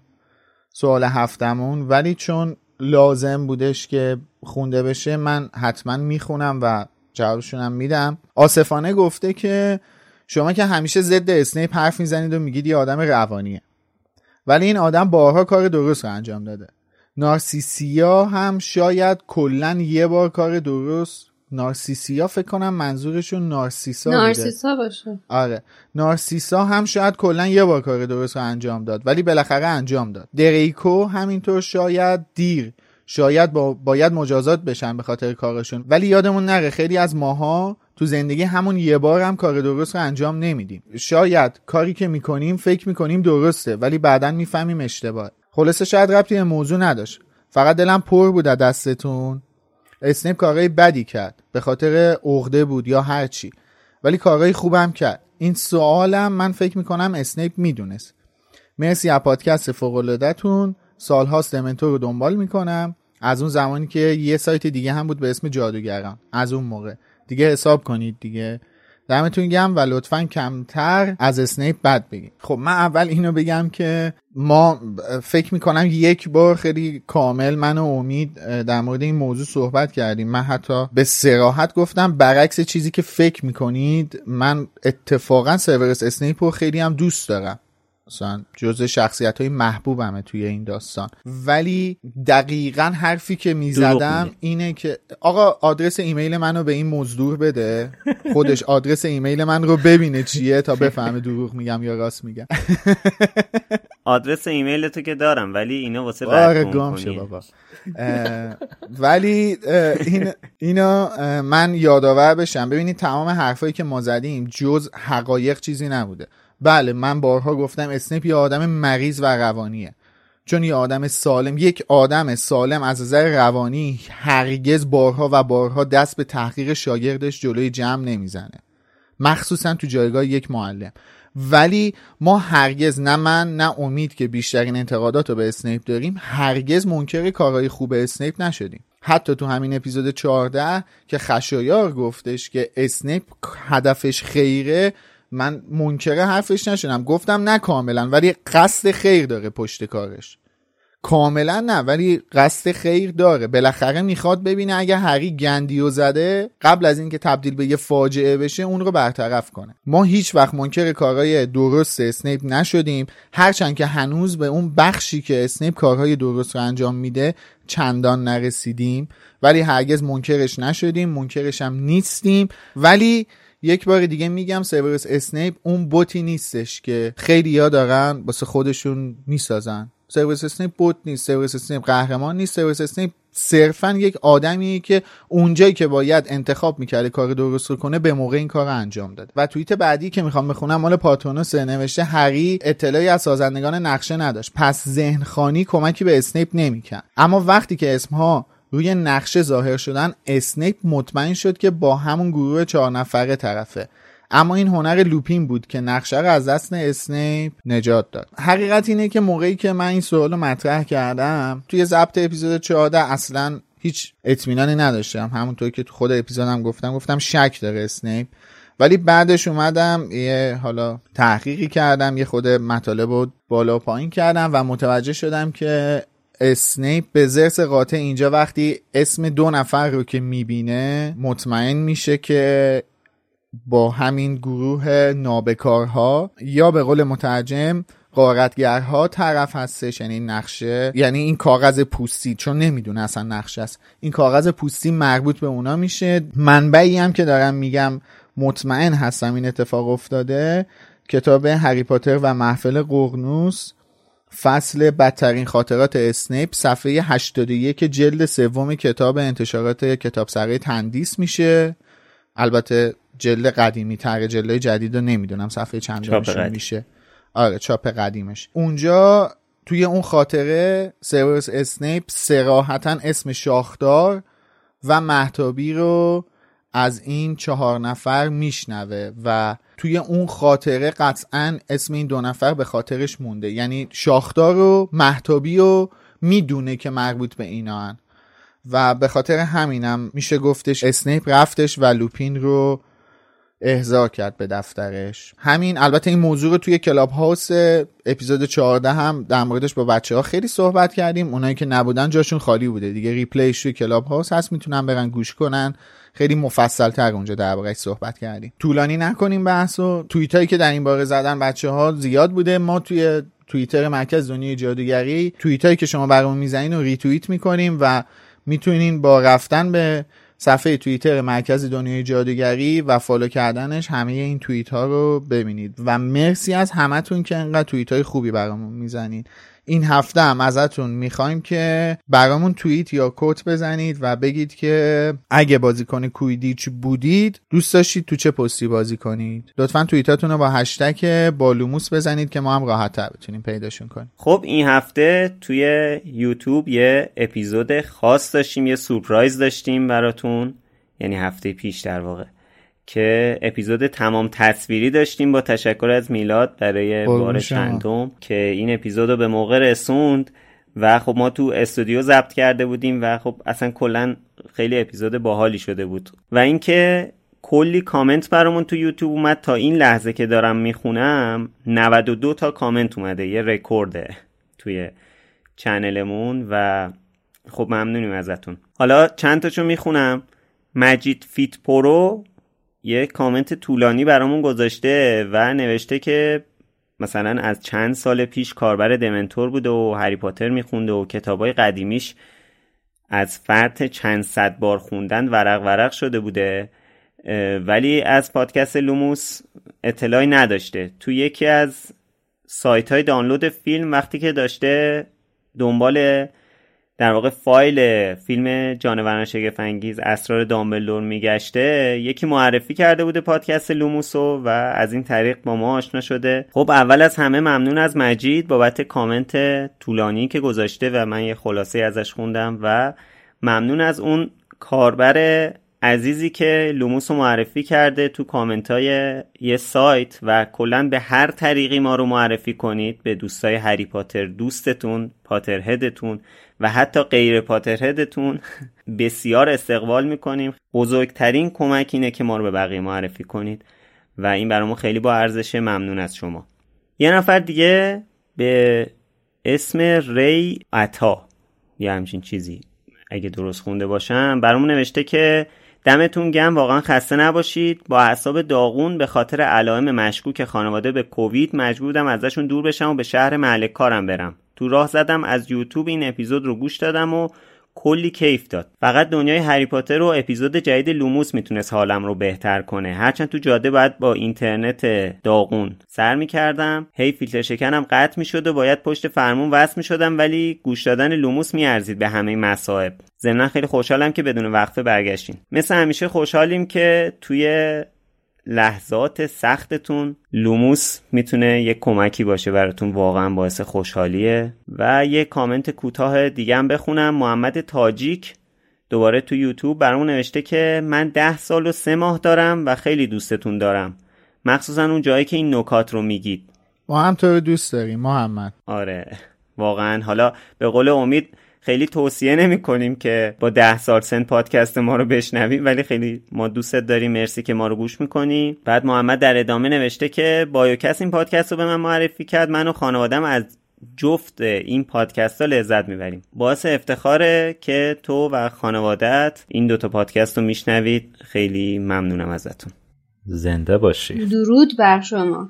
سوال هفتمون ولی چون لازم بودش که خونده بشه من حتما می‌خونم و جوابشونم میدم. آصفانه گفته که شما که همیشه ضد اسنیپ حرف می‌زنید و میگید یه آدم روانیه. ولی این آدم بارها کار درست رو انجام داده. نارسیسیا هم شاید کلا یه بار کار درست نارسیسیا فکر کنم منظورشون نارسیسا بوده. نارسیسا باشه. آره. نارسیسا هم شاید کلا یه بار کار درست رو انجام داد ولی بالاخره انجام داد. دریکو همینطور شاید دیر شاید با باید مجازات بشن به خاطر کارشون. ولی یادمون نره خیلی از ماها تو زندگی همون یه بار هم کار درست رو انجام نمیدیم. شاید کاری که می‌کنیم فکر می‌کنیم درسته ولی بعدا می‌فهمیم اشتباه. خلاصه شاید ربطی به موضوع نداشت. فقط دلم پر بود از دستتون. اسنیپ کارهای بدی کرد. به خاطر عقده بود یا هر چی. ولی کارهای خوبم کرد. این سوالم من فکر می‌کنم اسنیپ می‌دونست. مرسی از پادکست فوق‌العاده‌تون. سالهاست دمنتور رو دنبال می‌کنم. از اون زمانی که یه سایت دیگه هم بود به اسم جادوگران. از اون موقع. دیگه حساب کنید دیگه. دمتون گرم و لطفا کمتر از اسنیپ بد بگید خب من اول اینو بگم که ما فکر می‌کنم یک بار خیلی کامل من و امید در مورد این موضوع صحبت کردیم. من حتی به سراحت گفتم برعکس چیزی که فکر می‌کنید من اتفاقا سرورس اسنیپ رو خیلی هم دوست دارم. مثلا جز شخصیت های محبوبمه توی این داستان. ولی دقیقا حرفی که می‌زدم اینه که آقا آدرس ایمیل منو به این مزدور بده. خودش آدرس ایمیل من رو ببینه چیه تا بفهمه دروغ میگم یا راست میگم. آدرس ایمیل تو که دارم ولی اینا واسه آره گام بابا. ولی این اینا من یادآور بشم. ببینید تمام حرفایی که ما زدیم جز حقایق چیزی نبوده. بله من بارها گفتم اسنیپ یه آدم مریض و روانیه. چون یه آدم سالم یک آدم سالم از نظر روانی هرگز بارها و بارها دست به تحقیق شاگردش جلوی جمع نمی‌زنه. مخصوصا تو جایگاه یک معلم. ولی ما هرگز نه من نه امید که بیشترین انتقادات رو به اسنیپ داریم هرگز منکر کارهای خوب اسنیپ نشدیم. حتی تو همین اپیزود 14 که خشایار گفتش که اسنیپ هدفش خیره من منکره حرفش نشدم گفتم نه کاملا ولی قصد خیر داره پشت کارش. کاملا نه ولی قصد خیر داره. بالاخره می‌خواد ببینه اگه هری گندیو زده قبل از اینکه تبدیل به یه فاجعه بشه اون رو برطرف کنه. ما هیچ وقت منکر کارهای درست اسنیپ نشدیم. هرچند که هنوز به اون بخشی که اسنیپ کارهای درست رو انجام میده چندان نرسیدیم. ولی هرگز منکرش نشدیم منکرش هم نیستیم. ولی یک بار دیگه میگم سیورس اسنیپ اون بتی نیستش که خیلی ها دارن واسه خودشون می‌سازن. سیورس اسنیپ بت نیست سیورس اسنیپ قهرمان نیست سیورس اسنیپ صرفا یک آدمیه که اونجایی که باید انتخاب می‌کرده کار درست رو کنه به موقع این کار رو انجام داد و توییت بعدی که می‌خوام بخونم مال پاترونوس نوشته هری اطلاعی از سازندگان نقشه نداشت. پس ذهن خوانی کمکی به اسنیپ نمی‌کرد. اما وقتی که اسمها روی نقشه ظاهر شدن اسنیپ مطمئن شد که با همون گروه چهار نفره طرفه. اما این هنر لوپین بود که نقشه رو از دست اسنیپ نجات داد. حقیقت اینه که موقعی که من این سوال رو مطرح کردم توی ضبط اپیزود 14 اصلا هیچ اطمینانی نداشتم. همونطور که تو خود اپیزودم گفتم گفتم شک داره اسنیپ. ولی بعدش اومدم یه حالا تحقیقی کردم یه خود مطالب رو بالا و پایین کردم و متوجه شدم که اسنیپ به زرس قاطع اینجا وقتی اسم دو نفر رو که می‌بینه مطمئن میشه که با همین گروه نابکارها یا به قول مترجم قارتگرها طرف هستش یعنی نقشه یعنی این کاغذ پوستی چون نمی‌دونه اصلا نقشه است. این کاغذ پوستی مربوط به اونا میشه. منبعی هم که دارم میگم مطمئن هستم این اتفاق افتاده کتاب هری پاتر و محفل قرنوس فصل بدترین خاطرات اسنیپ صفحه 81 جلد سوم کتاب انتشارات کتابسرای تندیس میشه. البته جلد قدیمی تر جلد جدید رو نمی‌دونم صفحه چند میشه. آره چاپ قدیمش. اونجا توی اون خاطره سیورس اسنیپ صراحتا اسم شاخدار و مهتابی رو از این چهار نفر میشنوه و توی اون خاطره قطعا اسم این دو نفر به خاطرش مونده. یعنی شاخدار و مهتابی و می‌دونه که مربوط به اینا هن. و به خاطر همینم میشه گفتش اسنیپ رفتش و لوپین رو احضار کرد به دفترش. همین البته این موضوع رو توی Clubhouse اپیزود 14 هم در موردش با بچه ها خیلی صحبت کردیم. اونایی که نبودن جاشون خالی بوده. دیگه replay ش توی Clubhouse هست. می‌تونن برن گوش کنن. خیلی مفصل تر اونجا دربارهش صحبت کردیم. طولانی نکنیم بحث و توییت هایی که در این باره زدن بچه ها زیاد بوده. ما توی توییتر مرکز دنیای جادوگری توییت هایی که شما برامون می‌زنین و ریتوییت می‌کنیم و می‌تونین با رفتن به صفحه توییتر مرکز دنیای جادوگری و follow کردنش همه این توییت ها رو ببینید. و مرسی از همتون که انقدر توییت های خوبی برامون می‌زنید این هفته هم ازتون می‌خوایم که برامون توییت یا quote بزنید و بگید که اگه بازیکن کوییدیچ بودید دوست داشتید تو چه پستی بازی کنید. لطفا توییتاتون رو با هشتگ با لوموس بزنید که ما هم راحت تر بتونیم پیداشون کنیم. خب این هفته توی یوتیوب یه اپیزود خاص داشتیم یه سورپرایز داشتیم براتون. یعنی هفته پیش در واقع. که اپیزود تمام تصویری داشتیم با تشکر از میلاد برای بار چندم که این اپیزود رو به موقع رسوند و خب ما تو استودیو ضبط کرده بودیم و خب اصلا کلا خیلی اپیزود باحالی شده بود. و اینکه کلی کامنت برامون تو یوتیوب اومد تا این لحظه که دارم می‌خونم 92 تا کامنت اومده یه رکورده توی channel مون و خب ممنونیم ازتون. حالا چند تاشو می‌خونم؟ مجید فیت پرو یه کامنت طولانی برامون گذاشته و نوشته که مثلا از چند سال پیش کاربر دمنتور بوده و هری پاتر میخونده و کتابای قدیمیش از فرط چند صد بار خوندن ورق ورق شده بوده ولی از پادکست لوموس اطلاعی نداشته. تو یکی از سایت های دانلود فیلم وقتی که داشته دنبال در واقع فایل فیلم جانوران شگفنگیز اسرار دامبلدور میگشته یکی معرفی کرده بوده پادکست لوموسو و از این طریق با ما آشنا شده. خب اول از همه ممنون از مجید بابت کامنت طولانی که گذاشته و من یه خلاصه ازش خوندم و ممنون از اون کاربر عزیزی که لوموس رو معرفی کرده تو کامنت های یه سایت و کلا به هر طریقی ما رو معرفی کنید به دوستای هری پاتر دوستتون پاتر هدتون و حتی غیر پاتر هدتون بسیار استقبال می‌کنیم. بزرگترین کمک اینه که ما رو به بقیه معرفی کنید و این برامون خیلی با ارزش ممنون از شما. یه نفر دیگه به اسم ری عطا. یا همچین چیزی اگه درست خونده باشم. برامون نوشته که دمتون گرم واقعا خسته نباشید. با اعصاب داغون به خاطر علائم مشکوک خانواده به کووید مجبور بودم ازشون دور بشم و به شهر محل کارم برم. تو راه زدم از یوتیوب این اپیزود رو گوش دادم و کلی کیف داد. فقط دنیای هری پاتر و اپیزود جدید لوموس می‌تونست حالم رو بهتر کنه. هرچند تو جاده باید با اینترنت داغون سر می‌کردم. هی فیلتر شکنم قطع می‌شد و باید پشت فرمون وصل می‌شدم ولی گوش دادن لوموس میارزید به همه مصائب. ضمنا خیلی خوشحالم که بدون وقفه برگشتیم مثل همیشه خوشحالیم که توی لحظات سختتون لوموس می‌تونه یک کمکی باشه براتون واقعا باعث خوشحالیه. و یه کامنت کوتاه دیگه هم بخونم. محمد تاجیک دوباره تو یوتیوب برامون نوشته که من ده سال و سه ماه دارم و خیلی دوستتون دارم. مخصوصا اون جایی که این نکات رو میگید. ما هم تو دوست داریم محمد. آره واقعا. حالا به قول امید خیلی توصیه نمی کنیم که با ده سال سن پادکست ما رو بشنویم ولی خیلی ما دوستت داریم. مرسی که ما رو گوش می‌کنی. بعد محمد در ادامه نوشته که بایوکس این پادکست رو به من معرفی کرد. من و خانوادم از جفت این پادکست ها لذت می‌بریم. باعث افتخاره که تو و خانوادت این دوتا پادکست رو میشنوید. خیلی ممنونم ازتون. زنده باشی. درود بر شما.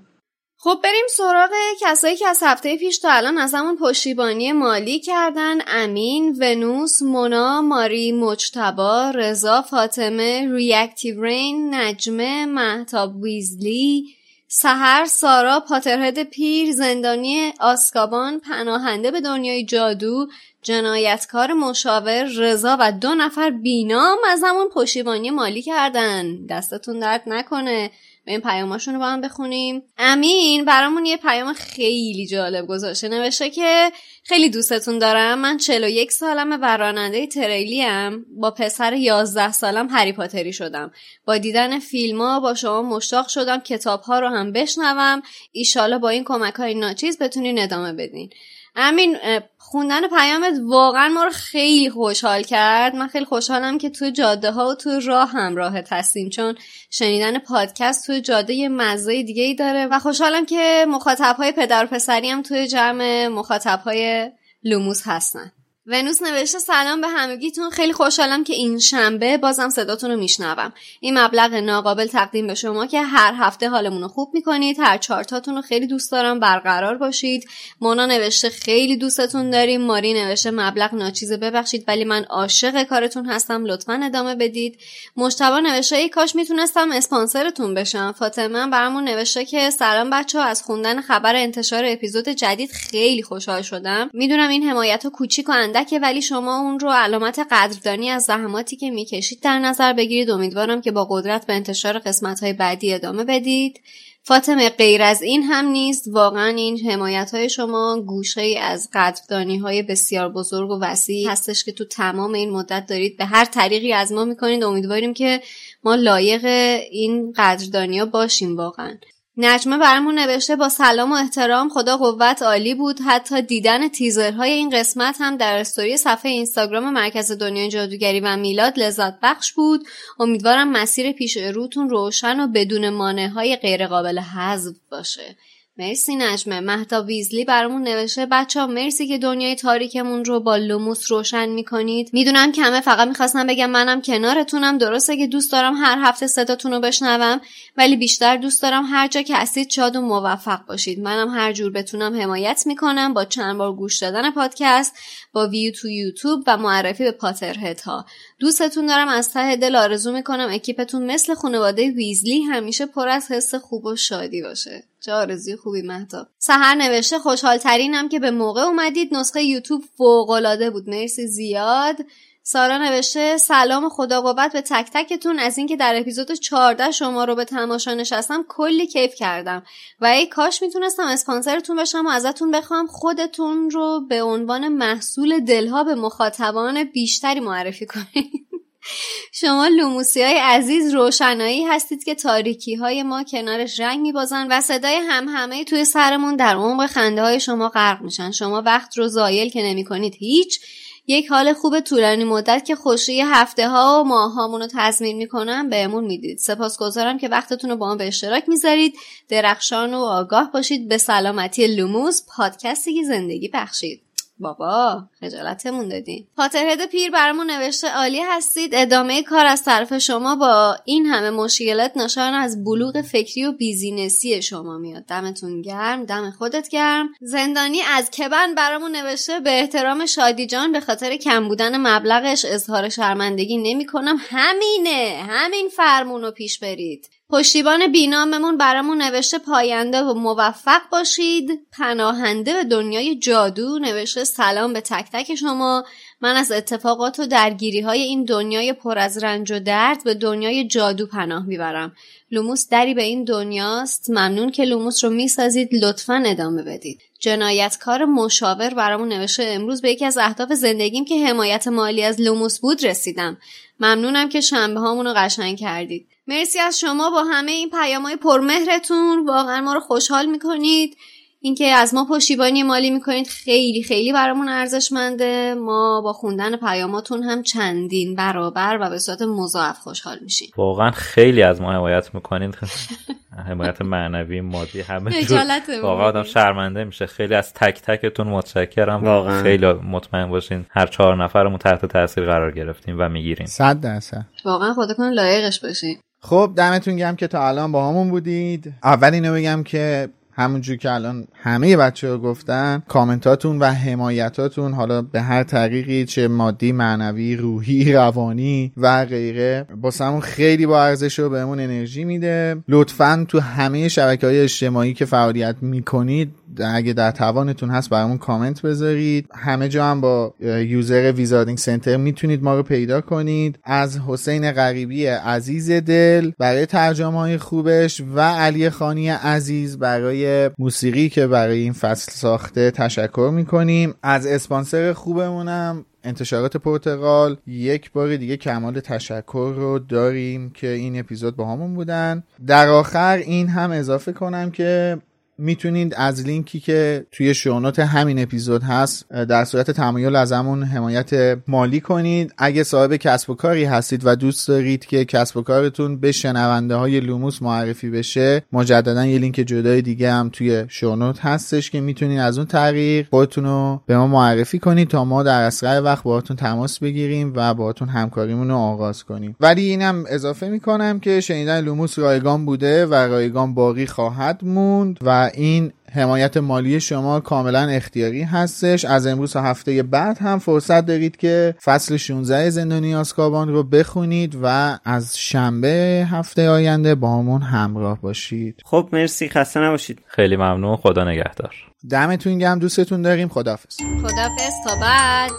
خب بریم سراغ کسایی که از هفته پیش تا الان از همون پشتیبانی مالی کردن. امین، ونوس، مونا، ماری، مجتبا، رضا، فاطمه، ریاکتیو رین، نجمه، محتاب ویزلی، سهر، سارا، پاترهد پیر، زندانی آسکابان، پناهنده به دنیای جادو، جنایتکار مشاور، رضا و دو نفر بینام از همون پشتیبانی مالی کردن. دستتون درد نکنه. این پیاماشون رو با هم بخونیم. امین برامون یه پیام خیلی جالب گذاشته. نوشته که خیلی دوستتون دارم. من 41 سالم و راننده تریلی هم با پسر 11 سالم هری پاتری شدم. با دیدن فیلم ها با شما مشتاق شدم کتاب ها رو هم بشنوم. ایشالا با این کمک های ناچیز بتونین ادامه بدین. امین خوندن پیامت واقعا ما رو خیلی خوشحال کرد. من خیلی خوشحالم که تو جاده ها و تو راه همراه هستیم چون شنیدن پادکست تو جاده یه مزه دیگه ای داره و خوشحالم که مخاطب های پدر و پسری هم توی جمع مخاطب های لوموس هستن. ونوس نوشته سلام به همگیتون. خیلی خوشحالم که این شنبه بازم صداتون رو میشنوم. این مبلغ ناقابل تقدیم به شما که هر هفته حالمون رو خوب می‌کنید هر چارتاتون رو خیلی دوست دارم برقرار باشید. مونا نوشته خیلی دوستتون داریم. ماری نوشته مبلغ ناچیزه ببخشید ولی من عاشق کارتون هستم. لطفا ادامه بدید. مشتبه نوشته ای کاش می‌تونستم اسپانسرتون بشم. فاطمه برامون نوشته که سلام بچه از خوندن خبر انتشار اپیزود جدید خیلی خوشحال شدم. می‌دونم این حمایت ها کوچیک اندکه ولی شما اون رو علامت قدردانی از زحماتی که می‌کشید در نظر بگیرید. امیدوارم که با قدرت به انتشار قسمت های بعدی ادامه بدید. فاطمه غیر از این هم نیست. واقعا این حمایت های شما گوشه ای از قدردانی های بسیار بزرگ و وسیع هستش که تو تمام این مدت دارید به هر طریقی از ما می‌کنید. امیدواریم که ما لایق این قدردانی ها باشیم واقعا. نجمه برامون نوشته با سلام و احترام خدا قوت عالی بود. حتی دیدن تیزرهای این قسمت هم در استوری صفحه اینستاگرام مرکز دنیای جادوگری و میلاد لذت بخش بود. امیدوارم مسیر پیش روتون روشن و بدون مانع های غیر قابل حذف باشه. مرسی نجمه. مهتا ویزلی برامون نوشته بچه ها مرسی که دنیای تاریکمون رو با لوموس روشن می‌کنید. می‌دونم که همه فقط می‌خواستم بگم منم کنارتونم. درسته که دوست دارم هر هفته صداتون رو بشنوم ولی بیشتر دوست دارم هر جا که هستید شاد و موفق باشید. منم هر جور بتونم حمایت می‌کنم با چند بار گوش دادن پادکست با ویو تو یوتیوب و معرفی به پاترهت ها دوستتون دارم از ته دل آرزو می‌کنم اکیپتون مثل خانواده ویزلی همیشه پر از حس خوب و شادی باشه. چه آرزوی خوبی مهتا سهر نوشته خوشحال ترینم که به موقع اومدید. نسخه یوتیوب فوق العاده بود. مرسی زیاد. سارا نوشته سلام خدا قوت به تک تکتون. از اینکه در اپیزود 14 شما رو به تماشا نشستم کلی کیف کردم. و ای کاش می‌تونستم اسپانسرتون بشم و ازتون بخوام. خودتون رو به عنوان محصول دلها به مخاطبان بیشتری معرفی کنید. شما لوموسی های عزیز روشنایی هستید که تاریکی های ما کنارش رنگ میبازن و صدای هم همه توی سرمون در عمق خنده های شما غرق میشن. شما وقت رو زایل که نمی کنید هیچ. یک حال خوب طولانی مدت که خوشی هفته ها و ماه هامون رو تضمین می‌کنم بهمون می‌دید. سپاسگزارم که وقتتون رو با ما به اشتراک می‌ذارید. درخشان و آگاه باشید. به سلامتی لوموس پادکستی که زندگی بخشید. بابا خجالتمون دادین. Potterhead پیر برامون نوشته عالی هستید ادامه کار از طرف شما با این همه مشکلات نشان از بلوغ فکری و بیزینسی شما میاد. دمتون گرم دم خودت گرم. زندانی آزکابان برامون نوشته به احترام شادی جان به خاطر کم بودن مبلغش اظهار شرمندگی نمی کنم همینه همین فرمون رو پیش برید. پشتیبان بیناممون برامون نوشته پاینده و موفق باشید. پناهنده به دنیای جادو نوشته سلام به تک تک شما. من از اتفاقات و درگیری های این دنیای پر از رنج و درد به دنیای جادو پناه می‌برم. لوموس دری به این دنیاست. ممنون که لوموس رو می‌سازید. لطفا ادامه بدید. جنایتکار مشاور برامون نوشته امروز به یکی از اهداف زندگیم که حمایت مالی از لوموس بود رسیدم. ممنونم که شنبه هامون رو قشنگ کردید. مرسی از شما با همه این پیامهای پرمهرتون. واقعا ما رو خوشحال می‌کنید. اینکه از ما پشتیبانی مالی می‌کنید خیلی خیلی برامون ارزشمنده. ما با خوندن پیاماتون هم چندین برابر و به صورت مضاعف خوشحال میشیم. واقعا خیلی از ما حمایت می‌کنید. حمایت معنوی مادی همه جور. واقعا آدم شرمنده میشه. خیلی از تک تکتون متشکرم. واقعا. خیلی مطمئن باشین هر چهار نفرمون تحت تاثیر قرار گرفتیم و می‌گیریم. صد درصد. واقعا خودتون لایقش باشین. خب دمتون گم که تا الان با همون بودید. اول اینو بگم که همونجور که الان همه بچه ها گفتن کامنتاتون و حمایتاتون حالا به هر طریقی چه مادی معنوی روحی روانی و غیره باسمون خیلی با ارزش و بهمون انرژی میده. لطفا تو همه شبکه های اجتماعی که فعالیت می‌کنید اگه در توانتون هست برامون کامنت بذارید. همه جا هم با یوزر ویزاردینگ سنتر می‌تونید ما رو پیدا کنید. از حسین غریبی عزیز دل برای ترجمه های خوبش و علی خانی عزیز برای موسیقی که برای این فصل ساخته تشکر می‌کنیم. از اسپانسر خوبمونم انتشارات پرتقال. یک بار دیگه کمال تشکر رو داریم که این اپیزود باهامون بودن. در آخر این هم اضافه کنم که می‌تونید از لینکی که توی show note همین اپیزود هست در صورت تمایل ازمون حمایت مالی کنید. اگه صاحب کسب و کاری هستید و دوست دارید که کسب و کارتون به شنونده های لوموس معرفی بشه مجددا یه لینک جدای دیگه هم توی show note هستش که می‌تونید از اون طریق خودتون رو به ما معرفی کنید تا ما در اسرع وقت باهاتون تماس بگیریم و باهاتون همکاریمون رو آغاز کنیم. ولی اینم اضافه می‌کنم که شنیدن لوموس رایگان بوده و رایگان باقی خواهد موند و این حمایت مالی شما کاملا اختیاری هستش. از امروز تا هفته بعد هم فرصت دارید که فصل 16 زندانی آسکابان رو بخونید و از شنبه هفته آینده با همون همراه باشید. خب مرسی. خسته نباشید. خیلی ممنون. خدا نگهدار. دمتون گم دوستتون داریم. خدافظ خدافظ تا بعد.